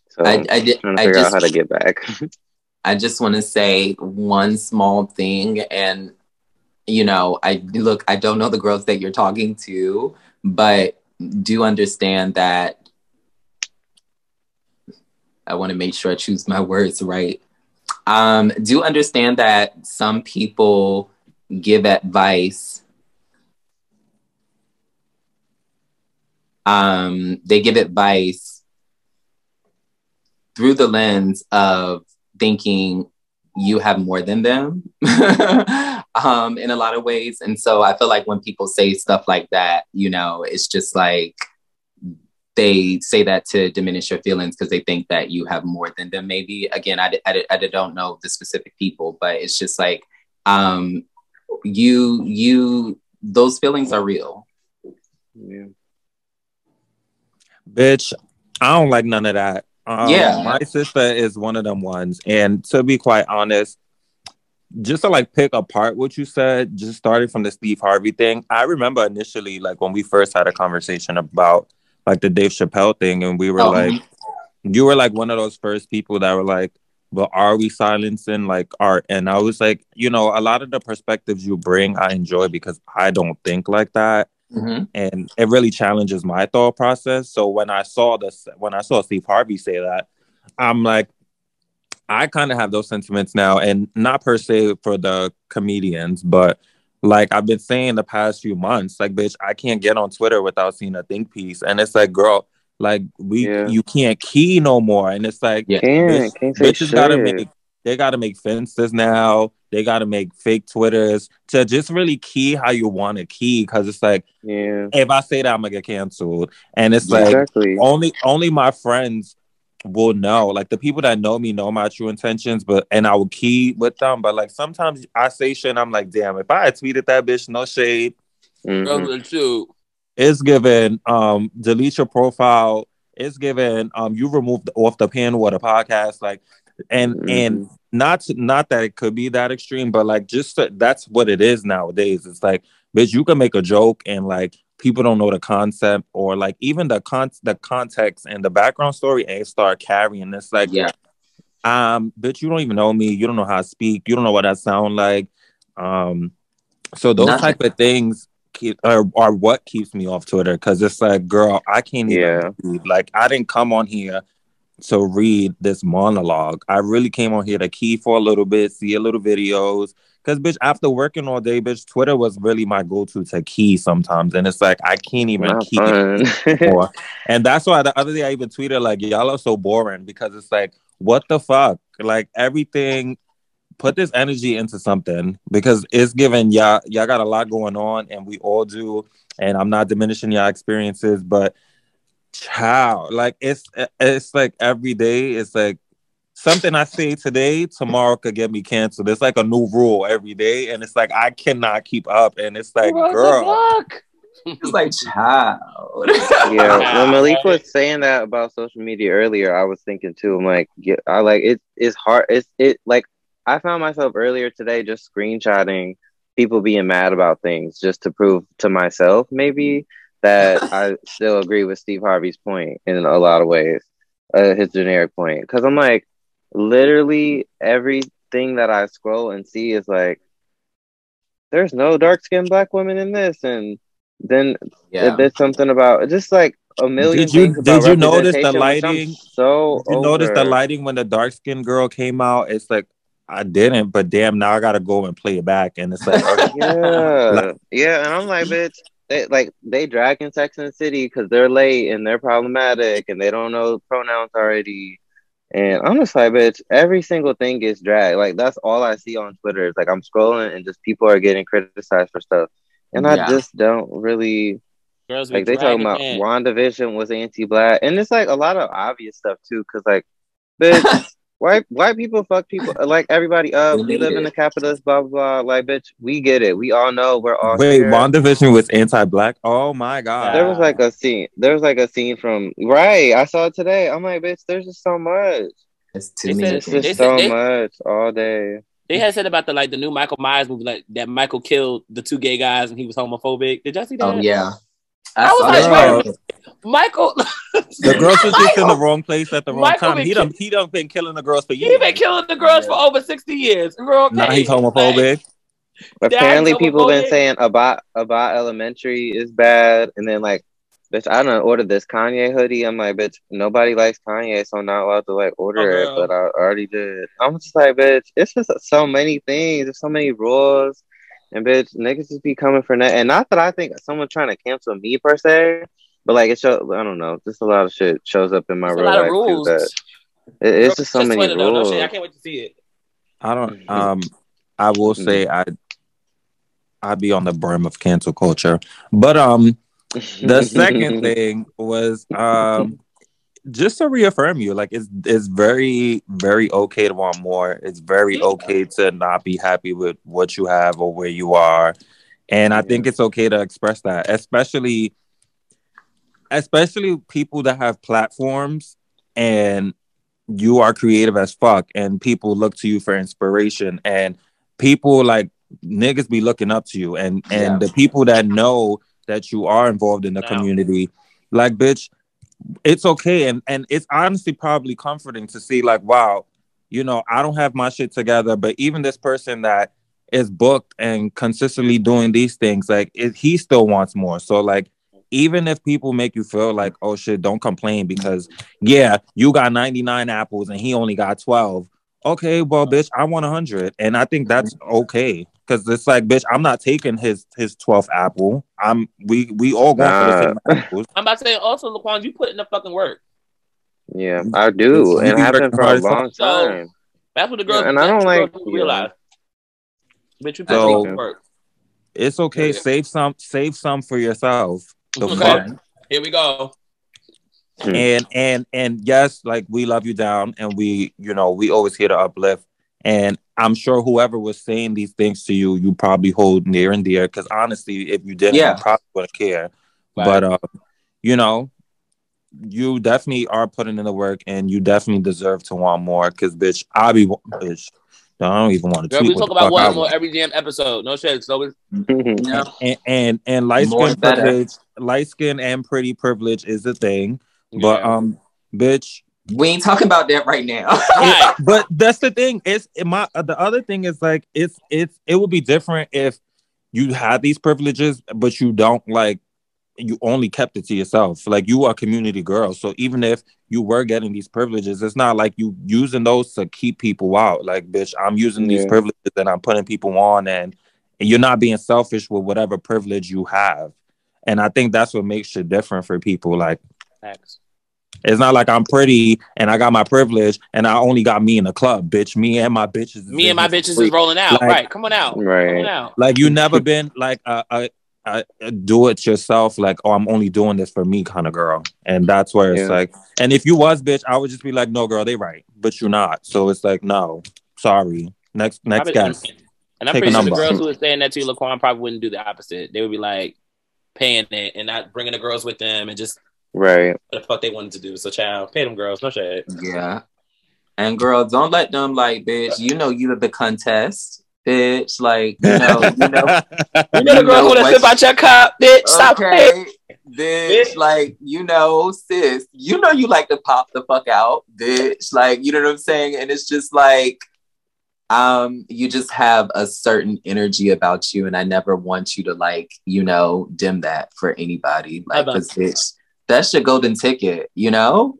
So I, I did. Trying to figure I just, out how to get back. I just want to say one small thing, and you know, I look. I don't know the girls that you're talking to, but do understand that. I want to make sure I choose my words right. Um, do understand that some people give advice um, they give advice through the lens of thinking you have more than them um, in a lot of ways. And so I feel like when people say stuff like that, you know, it's just like they say that to diminish your feelings because they think that you have more than them. Maybe again, I, I, I don't know the specific people, but it's just like um, you you those feelings are real. Yeah. Bitch, I don't like none of that. Um, yeah. My sister is one of them ones. And to be quite honest, just to like pick apart what you said, just starting from the Steve Harvey thing, I remember initially, like when we first had a conversation about like the Dave Chappelle thing, and we were oh. like, you were like one of those first people that were like, but are we silencing like art? And I was like, you know, a lot of the perspectives you bring, I enjoy because I don't think like that. Mm-hmm. And it really challenges my thought process. So when I saw this, when I saw Steve Harvey say that, I'm like, I kind of have those sentiments now, and not per se for the comedians, but like I've been saying the past few months, like, bitch, I can't get on Twitter without seeing a think piece. And it's like, girl, like we yeah. you can't key no more. And it's like yeah. bitch, bitches gotta make they gotta make fences now. They got to make fake Twitters to just really key how you want to key. Cause it's like, yeah, if I say that, I'm gonna get canceled. And it's like exactly. only only my friends will know. Like the people that know me know my true intentions, but and I will key with them. But like sometimes I say shit, and I'm like, damn, if I had tweeted that bitch, no shade. Mm-hmm. It's given um delete your profile. It's given um you removed off the panel of the podcast. Like and mm-hmm. and not not that it could be that extreme, but like just that's what it is nowadays. It's like, bitch, you can make a joke and like people don't know the concept or like even the con the context and the background story and start carrying. It's like, yeah, um, bitch, you don't even know me. You don't know how I speak. You don't know what I sound like. Um, so those Nothing. type of things keep, are, are what keeps me off Twitter because it's like, girl, I can't even yeah. like I didn't come on here to read this monologue. I really came on here to key for a little bit, see a little videos. Cause bitch, after working all day, bitch, Twitter was really my go-to to key sometimes. And it's like I can't even Not key anymore. and that's why the other day I even tweeted like y'all are so boring because it's like, what the fuck? Like everything put this energy into something because it's given y'all y'all got a lot going on and we all do. And I'm not diminishing y'all experiences, but Child, like it's it's like every day. It's like something I say today, tomorrow could get me canceled. It's like a new rule every day, and it's like I cannot keep up. And it's like, What the girl, fuck? It's like child. yeah, when Malik was saying that about social media earlier, I was thinking too. I'm like, yeah, I like it. It's hard. It's it like I found myself earlier today just screenshotting people being mad about things just to prove to myself maybe that I still agree with Steve Harvey's point in a lot of ways, uh, his generic point. Because I'm like, literally everything that I scroll and see is like, there's no dark skinned black women in this, and then Yeah. there's something about just like a million. Did you- things about did you notice the representation, which I'm lighting? So you notice the lighting when the dark skinned girl came out? It's like I didn't, but damn, now I gotta go and play it back, and it's like, okay, Yeah, yeah, and I'm like, bitch, they like they dragging and the City because they're late and they're problematic and they don't know pronouns already. And I'm just like, bitch, every single thing gets dragged. Like that's all I see on Twitter. Is like I'm scrolling and just people are getting criticized for stuff, and Yeah. I just don't really Girls like. They talking about in. WandaVision was anti-black, and it's like a lot of obvious stuff too. Cause like, bitch. White white people fuck people uh, like everybody up. We need live in the capitalist blah blah blah. Like bitch, we get it. We all know we're all wait, here. WandaVision was anti-black. Oh my god! There was like a scene. There was like a scene from right. I saw it today. I'm like, bitch, there's just so much. It's too They many said- It's just so they- much all day. They had said about the like the new Michael Myers movie, like that Michael killed the two gay guys and he was homophobic. Did y'all see oh, that? Oh yeah. I was like, that. Girl, Michael, the girls was just in the wrong place at the wrong Michael time. been He done he done been killing the girls for years. he been killing the girls for over sixty years. And we're okay. Now he's homophobic. Apparently, people been saying about about elementary is bad, and then like, bitch, I done order this Kanye hoodie. I'm like, bitch, nobody likes Kanye, so I'm not allowed to like order Oh, it, but I already did. I'm just like, bitch, it's just so many things. There's so many rules, and bitch, niggas just be coming for that. And not that I think someone trying to cancel me per se, but like it shows. I don't know, just a lot of shit shows up in my It's a real lot life of rules. too. That it- it's just so Just many Twitter, though. No rules. shit, I can't wait to see it. I don't. Um, I will say I. I'd be on the brim of cancel culture, but um, the second thing was um just to reaffirm you like it's it's very very okay to want more. It's very okay to not be happy with what you have or where you are. And i think it's okay to express that especially especially people that have platforms and you are creative as fuck and people look to you for inspiration and people like niggas be looking up to you and and Yeah. the people that know that you are involved in the Now. community. Like bitch it's okay and and it's honestly probably comforting to see like wow you know i don't have my shit together but even this person that is booked and consistently doing these things like it, he still wants more. So like even if people make you feel like oh shit don't complain because yeah you got 99 apples and he only got 12 okay well bitch i want a 100 and i think that's mm-hmm. okay because it's like bitch i'm not taking his his 12th apple i'm we we all going for the same apples I'm about to say also, Laquan, you put in the fucking work. Yeah, I do, It's- and I've been for a hard as long So- time. That's what the girls. Yeah, and I don't like- girls yeah. realize. Bitch, you put So- in the work. it's okay Yeah. save some save some for yourself the Okay. fuck Here we go. Hmm. and and and yes like we love you down and we you know we always here to uplift and i'm sure whoever was saying these things to you you probably hold near and dear because honestly if you didn't Yeah. you probably wouldn't care Right. but uh you know you definitely are putting in the work and you definitely deserve to want more because bitch i be bitch I don't even want to Girl, tweet we talk about one more every damn episode. No shit. So it's Yeah. and and, and light More skin privilege light skin and pretty privilege is the thing but Yeah. um bitch We ain't talking about that right now. right. but that's the thing. It's it, my uh, the other thing is like it's it's it would be different if you had these privileges, but you don't like you only kept it to yourself. Like you are a community girl, so even if you were getting these privileges, it's not like you using those to keep people out. Like bitch, I'm using these privileges and I'm putting people on, and, and you're not being selfish with whatever privilege you have. And I think that's what makes you different for people. Like Facts. It's not like I'm pretty and I got my privilege and I only got me in the club, bitch. Me and my bitches. Me and my bitches street. is rolling out. Like- right. Come on out. Come on out. Like you never been like a, a uh, do it yourself, like, oh, I'm only doing this for me kind of girl. And that's where it's Yeah. like, and if you was bitch, I would just be like, no, girl, they right, but you're not. So it's like, no, sorry. Next, next Probably- guest. And I'm Take pretty sure the girls who were saying that to you, Laquan, probably wouldn't do the opposite. They would be like paying it and not bringing the girls with them and just Right. what the fuck they wanted to do. So, child, pay them girls, no shade. Yeah. And girl, don't let them like, bitch, you know you at the contest. Bitch, like, you know, you know, You know the girl who know want to what- sip out your cup, bitch. Stop paying. okay. Bitch, like, you know, sis, you know you like to pop the fuck out, bitch. Like, you know what I'm saying? And it's just like, um, you just have a certain energy about you, and I never want you to like, you know, dim that for anybody. Like, Bye-bye. cause bitch, that's your golden ticket, you know?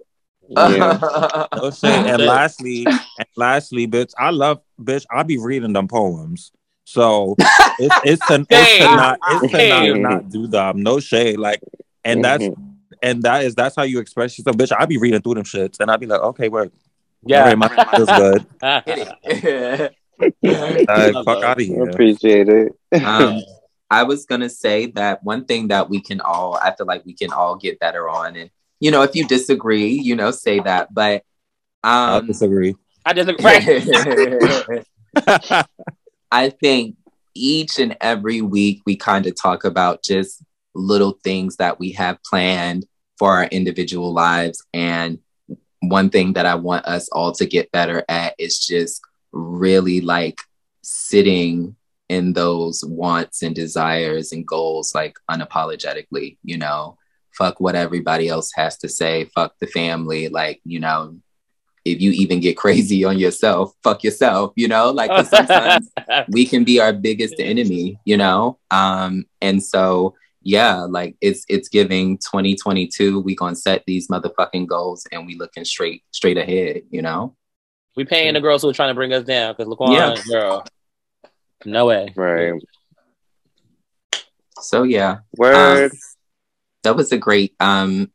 Yeah. No shade. And lastly, and lastly, bitch, I love bitch. I be reading them poems. So it's it's to, it's to not it's to not, not do them. No shade. Like, and that's and that is that's how you express yourself, bitch. I be reading through them shits, and I be like, okay, work. Yeah. Alright, my feels good. Hit. Like, fuck out of here. Appreciate it. um, I was gonna say that one thing that we can all, I feel like we can all get better on, and you know, if you disagree, you know, say that. But I um, disagree. I disagree. I think each and every week we kind of talk about just little things that we have planned for our individual lives. And one thing that I want us all to get better at is just really like sitting in those wants and desires and goals like unapologetically, you know, fuck what everybody else has to say, fuck the family, like, you know, if you even get crazy on yourself, fuck yourself, you know, like sometimes we can be our biggest enemy, you know? Um, and so yeah, like it's it's giving 2022, we gonna set these motherfucking goals and we looking straight straight ahead, you know? we paying the girls who are trying to bring us down because Laquan, Yeah. girl, no way. Right. So yeah. Word. Um, that was a great um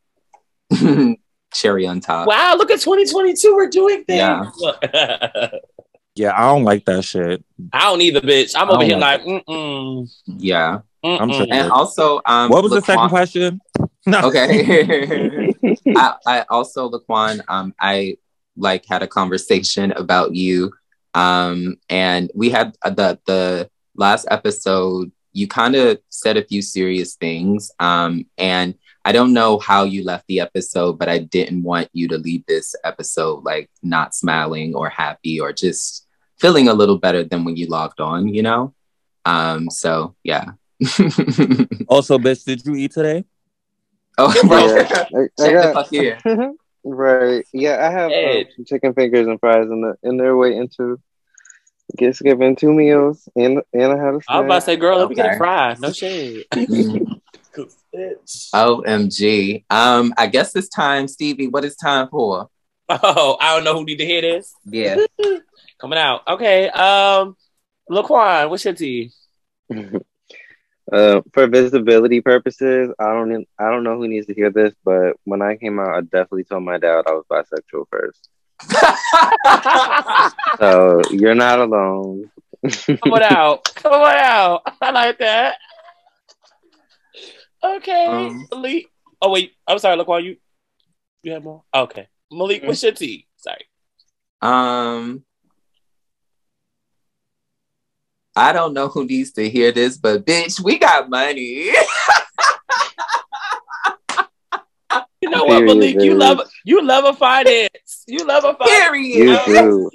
cherry on top. Wow, look at 2022. We're doing things. Yeah. Yeah, I don't like that shit. I don't either, bitch. I'm over here like like, mm-mm, Yeah. I'm mm-mm. And also um What was the second question? No. Okay. I, I also, Laquan, um, I like had a conversation about you. Um, and we had uh, the the last episode, you kind of said a few serious things. Um, and I don't know how you left the episode, but I didn't want you to leave this episode like not smiling or happy or just feeling a little better than when you logged on, you know? Um, so yeah. Also, bitch, did you eat today? oh, Yeah. right. I, I Check the got, fuck here. right. Yeah, I have Hey. some chicken fingers and fries in the in there waiting to get given two meals and and I had a snack. I was about to say, girl, let me get a fry. No shade. OMG. Um, I guess it's time, Stevie. What is time for? Oh, I don't know who need to hear this. Yeah. Coming out. Okay. Um, Laquan, what's your tea? Uh, for visibility purposes, I don't I don't know who needs to hear this, but when I came out, I definitely told my dad I was bisexual first. So you're not alone. Come on out. Come on out. I like that. Okay. Um, Malik. Oh wait. I'm sorry, look Laquan. You you have more? Okay. Malik, what's your tea? Sorry. um, I don't know who needs to hear this, but bitch, we got money. You know what, Period, Malik? You love you love a finance. You love a finance. Period. You do.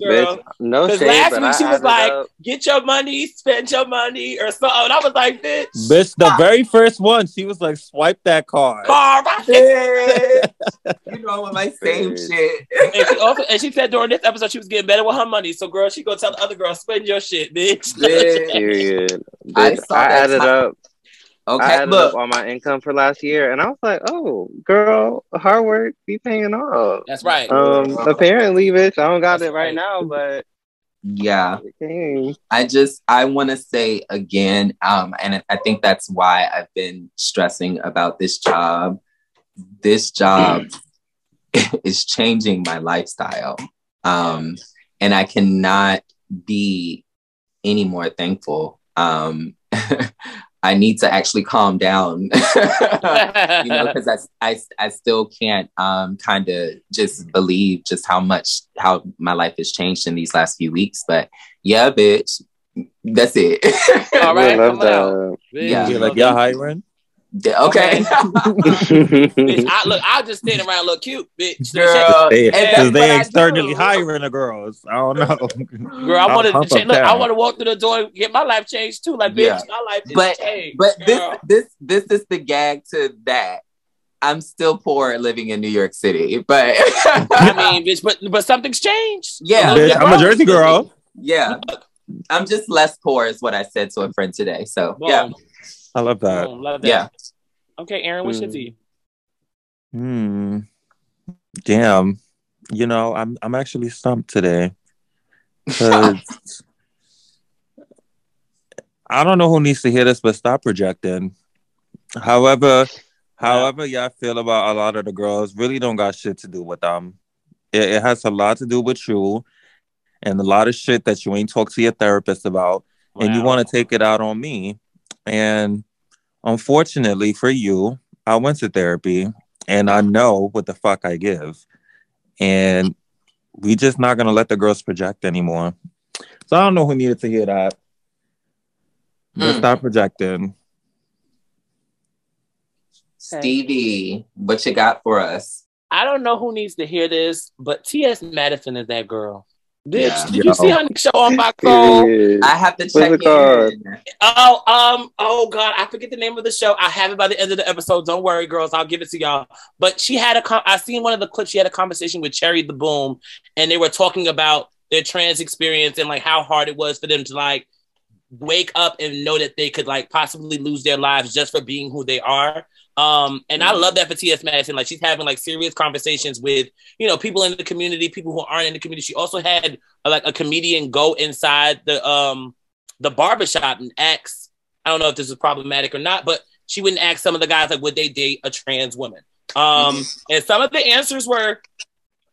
girl. Bitch, no Because shade, last but week I she was like, up. "Get your money, spend your money," or something. And I was like, "Bitch, Bitch, the very first one, she was like, swipe that card. car." Bitch. you know I'm my same shit. and she also and she said during this episode she was getting better with her money. So, girl, she gonna tell the other girl, "Spend your shit, bitch." Bitch. Period. I Bitch, saw I, added ti- up. I Okay, added look. up all my income for last year, and I was like, "Oh, girl, hard work be paying off." That's right. Um, apparently, bitch, I don't got That's it right right. now, but Yeah. it. I just I want to say again, um, and I think that's why I've been stressing about this job. This job is changing my lifestyle, um, and I cannot be any more thankful. Um, I need to actually calm down, you know, because I, I, I still can't um, kind of just believe just how much how my life has changed in these last few weeks. But yeah, bitch, that's it. All right, I love come on. that. Bitch, Yeah. You're like, y'all hiring? Yeah, okay, bitch, I look, I just stand around look cute, bitch. girl. They, because they what externally hiring the girls. I don't know. Girl, I I'll wanted to change. Look, I want to walk through the door and get my life changed too. Like, bitch, Yeah. my life is But- changed. But this girl. this this is the gag to that. I'm still poor living in New York City, but I mean, bitch, but but something's changed. Yeah. Bitch, I'm a Jersey girl. yeah, I'm just less poor, is what I said to a friend today. So Boom. yeah, I love that. Boom. Love that. yeah. Okay, Aaron, what's your Mm. tea? Hmm. Damn. You know, I'm I'm actually stumped today. 'Cause I don't know who needs to hear this, but stop projecting. However, however y'all feel about a lot of the girls, really don't got shit to do with them. It, it has a lot to do with you and a lot of shit that you ain't talk to your therapist about. And you want to take it out on me. And unfortunately for you, I went to therapy and I know what the fuck I give. And we just not gonna let the girls project anymore. So I don't know who needed to hear that. But Mm. stop projecting. Stevie, what you got for us? I don't know who needs to hear this, but T.S. Madison is that girl. Bitch, Yeah. did you Yo. see her show on Fox Soul? Period. I have to check it called? Oh, um, oh God, I forget the name of the show. I have it by the end of the episode. Don't worry, girls, I'll give it to y'all. But she had a, con- I seen one of the clips. She had a conversation with Cherry the Boom, and they were talking about their trans experience and like how hard it was for them to like wake up and know that they could like possibly lose their lives just for being who they are. Um, and I love that for T.S. Madison. Like she's having like serious conversations with you know people in the community, people who aren't in the community. She also had like a comedian go inside the um the barbershop and ask. I don't know if this is problematic or not, but she wouldn't ask some of the guys like would they date a trans woman. Um, and some of the answers were,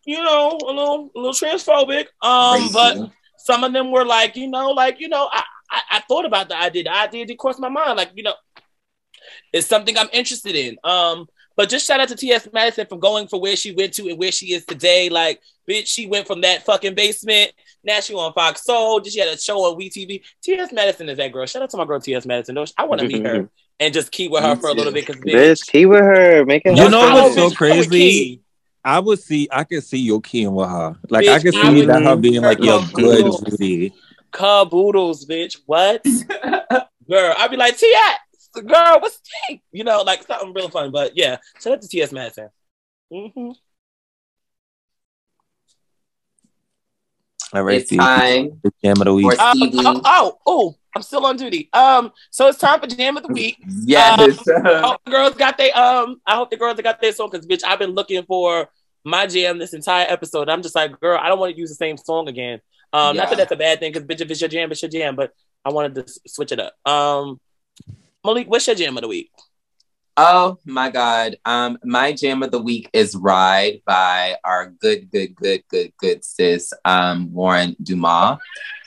you know, a little a little transphobic. Um, but some of them were like, you know, like, you know, I, I, I thought about the idea. The idea did cross my mind. Like, you know, it's something I'm interested in. Um, but just shout out to T.S. Madison for going for where she went to and where she is today. Like, bitch, she went from that fucking basement. Now she on Fox Soul. Did she had a show on WeTV? T.S. Madison is that girl. Shout out to my girl T.S. Madison. I want to meet her and just keep with her for a little bit because Bitch, keep with her. Make it You know what's so crazy? I would see I could see you keying with her. Like I Bitch, could see would that her be being like your good comfortable. Judy. Caboodles, bitch. What? girl, I'd be like, T.S. Girl, what's T? You know, like something real fun. But yeah, shout out to T.S. Madison. Mm-hmm. All right, It's Steve. time The jam of the week. for Um, oh, oh, oh, I'm still on duty. Um, so it's time for jam of the week. yes. I hope the girls got they um. I hope the girls got their song because bitch, I've been looking for my jam this entire episode. I'm just like, girl, I don't want to use the same song again. Um, not that that's a bad thing because bitch, if it's your jam, it's your jam. But I wanted to s- switch it up. Um, Malik, what's your jam of the week? Oh my God. Um, my jam of the week is Ride by our good, good, good, good, good sis, um, Warren Dumas.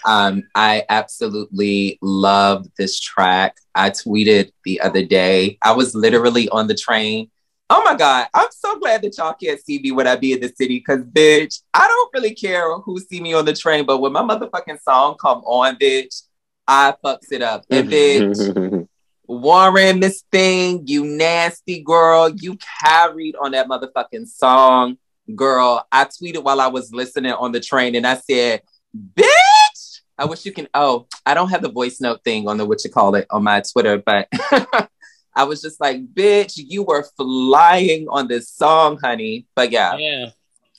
Um, I absolutely love this track. I tweeted the other day. I was literally on the train. Oh my God. I'm so glad that y'all can't see me when I be in the city because bitch, I don't really care who see me on the train, but when my motherfucking song come on, bitch, I fucks it up. And bitch, Warren, Miss Thing, you nasty girl. You carried on that motherfucking song, girl. I tweeted while I was listening on the train and I said, bitch. I wish you can. Oh, I don't have the voice note thing on the what you call it on my Twitter, but I was just like, bitch, you were flying on this song, honey. But yeah, Yeah,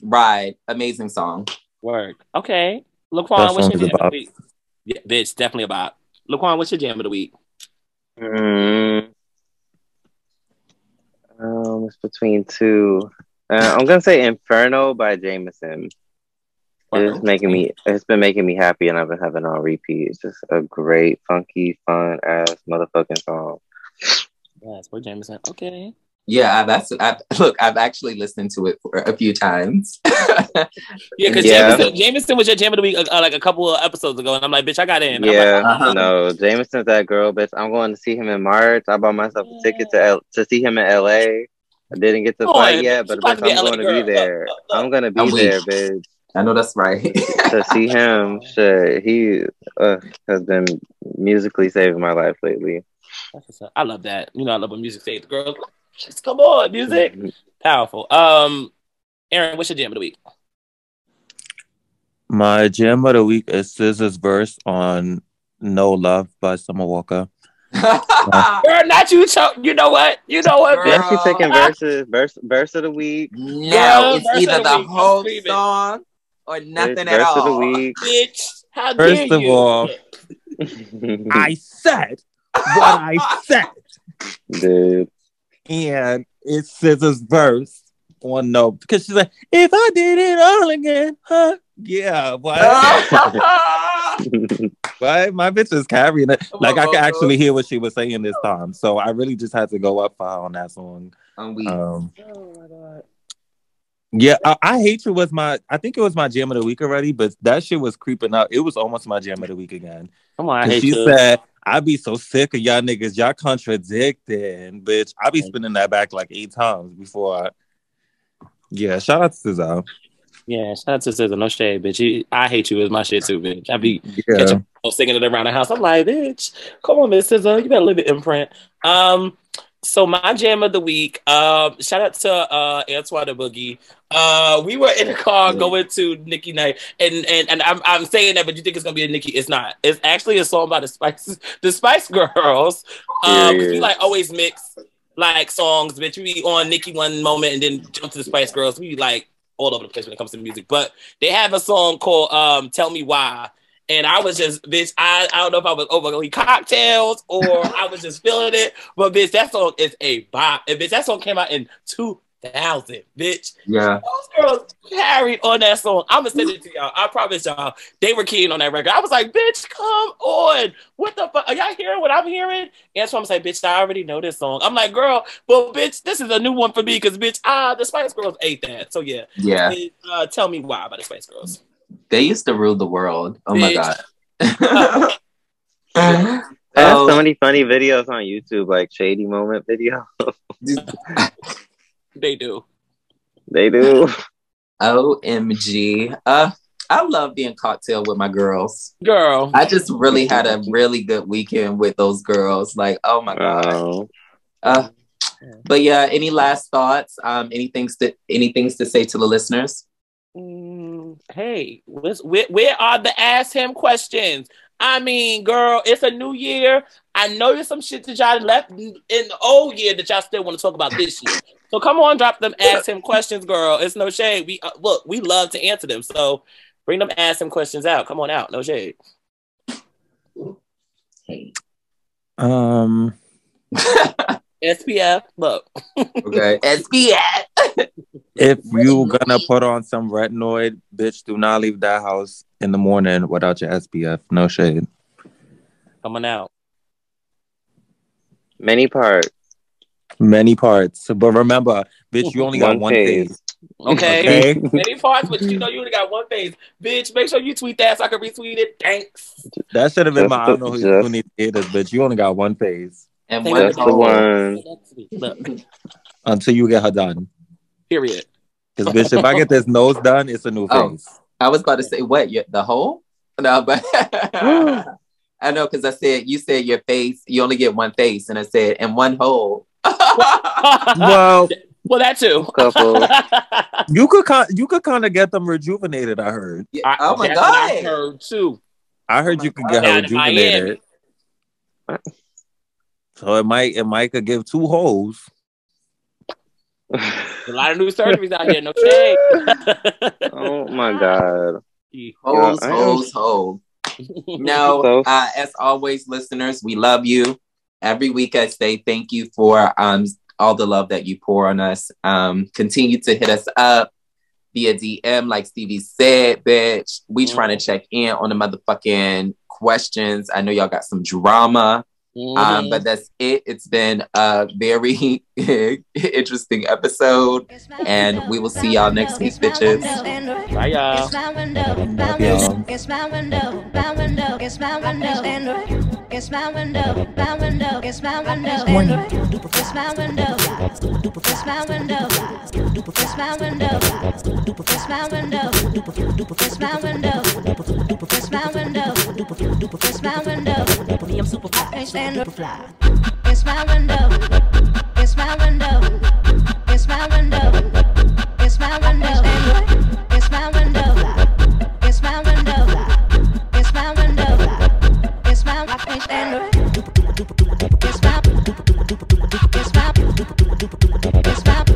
ride. Amazing song. Work. Okay, That Laquan, what's your jam of the week? Yeah, bitch, definitely about. Laquan, what's your jam of the week? Mm. Um, it's between two. Uh, I'm gonna say Inferno by Jameson. It's making me. It's been making me happy, and I've been having it on repeat. It's just a great, funky, fun ass motherfucking song. Yes, we're Jameson. Okay. Yeah, that's I, look. I've actually listened to it for a few times. yeah, because Yeah. Jameson, Jameson was your jam of the week uh, uh, like a couple of episodes ago, and I'm like, bitch, I got in. I'm like, Yeah, uh-huh. no, Jameson's that girl, bitch. I'm going to see him in March. I bought myself a ticket to L- to see him in LA. I didn't get to Come fly on, yet, but bitch, I'm going to be there. Look, look, look. I'm gonna be I'm there, weak. bitch. I know that's right. To see him, shit, he uh, has been musically saving my life lately. That's what's. I love that. You know, I love when music saves the girls. Just come on, music. Powerful. Um, Aaron, what's your jam of the week? My jam of the week is SZA's verse on No Love by Summer Walker. Girl, not you. Cho- you know what? You know what? Girl. bitch? Yeah, taking verses, verse, verse of the week, no, Girl, it's either the the whole screaming. song or bitch, nothing at verse all. of the week. Bitch, how First dare of you? all, I said what I said. Dude, And it's SZA's verse on No because she's like, if I did it all again, huh? Yeah, what? What? My bitch is carrying it. Like I could actually hear what she was saying this time. So I really just had to go up for her on that song. I'm weak. Um, Oh my god. Yeah, I, I hate you was my I think it was my jam of the week already, but that shit was creeping up. It was almost my jam of the week again. Come on, I hate she you. said, I'd be so sick of y'all niggas, y'all contradicting, bitch. I be spinning that back like eight times before I Yeah, shout out to SZA. yeah, shout out to SZA. No shade, bitch. You, I hate you is my shit too, bitch. I'd be Yeah. catching singing it around the house. I'm like, bitch, come on, Miss SZA. You better leave it imprint. Um, so my jam of the week, um, shout out to uh Antoine the Boogie. Uh we were in the car going to Nicki Night, and and and I'm I'm saying that, but you think it's gonna be a Nicki. It's not. It's actually a song by the Spice the Spice Girls. Um, 'cause we like always mix like songs, bitch. We be on Nicki one moment and then jump to the Spice Girls. We like all over the place when it comes to music. But they have a song called um Tell Me Why. And I was just, bitch, I, I don't know if I was overly cocktails or I was just feeling it. But bitch, that song is a bop. And bitch, that song came out in 2000, bitch. yeah. Those girls carried on that song. I'm gonna send it to y'all. I promise y'all, they were keen on that record. I was like, bitch, come on. What the fuck? Are y'all hearing what I'm hearing? And so I'm like, bitch, I already know this song. I'm like, girl, but bitch, this is a new one for me because bitch, ah, the Spice Girls ate that. So yeah, Yeah. Uh, tell me why about the Spice Girls. They used to rule the world. Oh my god. I have oh, so many funny videos on YouTube, like shady moment video. They do. they do. OMG. Uh I love being cocktail with my girls. Girl. I just really had a really good weekend with those girls. Like, oh my god. Um, Uh, but yeah, any last thoughts? Um, anything to anything to say to the listeners? Mm, hey, where, where are the ask him questions? I mean, girl, it's a new year. I know there's some shit that y'all left in the old year that y'all still want to talk about this year. So come on, drop them ask him questions, girl. It's no shade. We uh, look, we love to answer them. So bring them ask him questions out. Come on out, no shade. Hey. Um SPF, look. Okay. SPF. If you gonna put on some retinoid, bitch, do not leave that house in the morning without your SPF. No shade. Coming out. many parts. Many parts. But remember, bitch, you only got One one phase. phase. Okay. Okay. Many parts, but you know you only got one face. Bitch, make sure you tweet that so I can retweet it. Thanks. That should have been Just my I don't know the- who, who just- needs to hear this, bitch. You only got one phase And one That's the one. Look, until you get her done. Period. Because bitch, if I get this nose done, it's a new Oh. face. I was about to say what? You, the hole? No, but I know because I said you said your face. You only get one face, and I said and one hole. Well, well, that too. Couple. you could kind you could kind of get them rejuvenated. I heard. Yeah, oh my that's what I heard too. I heard my you could God. get her Down in Miami. rejuvenated. So it might it might could give two holes. A lot of new surgeries out here. No shade. oh my god. Holes, Yeah, I am- holes, holes. No, uh, as always, listeners, we love you. Every week I say thank you for um all the love that you pour on us. Um, continue to hit us up via DM, like Stevie said, bitch. We trying to check in on the motherfucking questions. I know y'all got some drama. Um, Mhm. but that's it. It's been a very interesting episode, and we will see y'all next week, bitches. Bye, y'all. It's my window, Love my y'all. window, it's my window, my window, it's my window, It's my window, my window, it's my window, It's my window, it's my window, it's my window, it's my window, it's my window, it's my window, it's my window. Me, I'm super fly. Super it. fly. It's my window, it's my window, it's my window, it's my window, It's my window, it's my window, it's my window, it's my I can't stand it. It's my, it's my, it's my.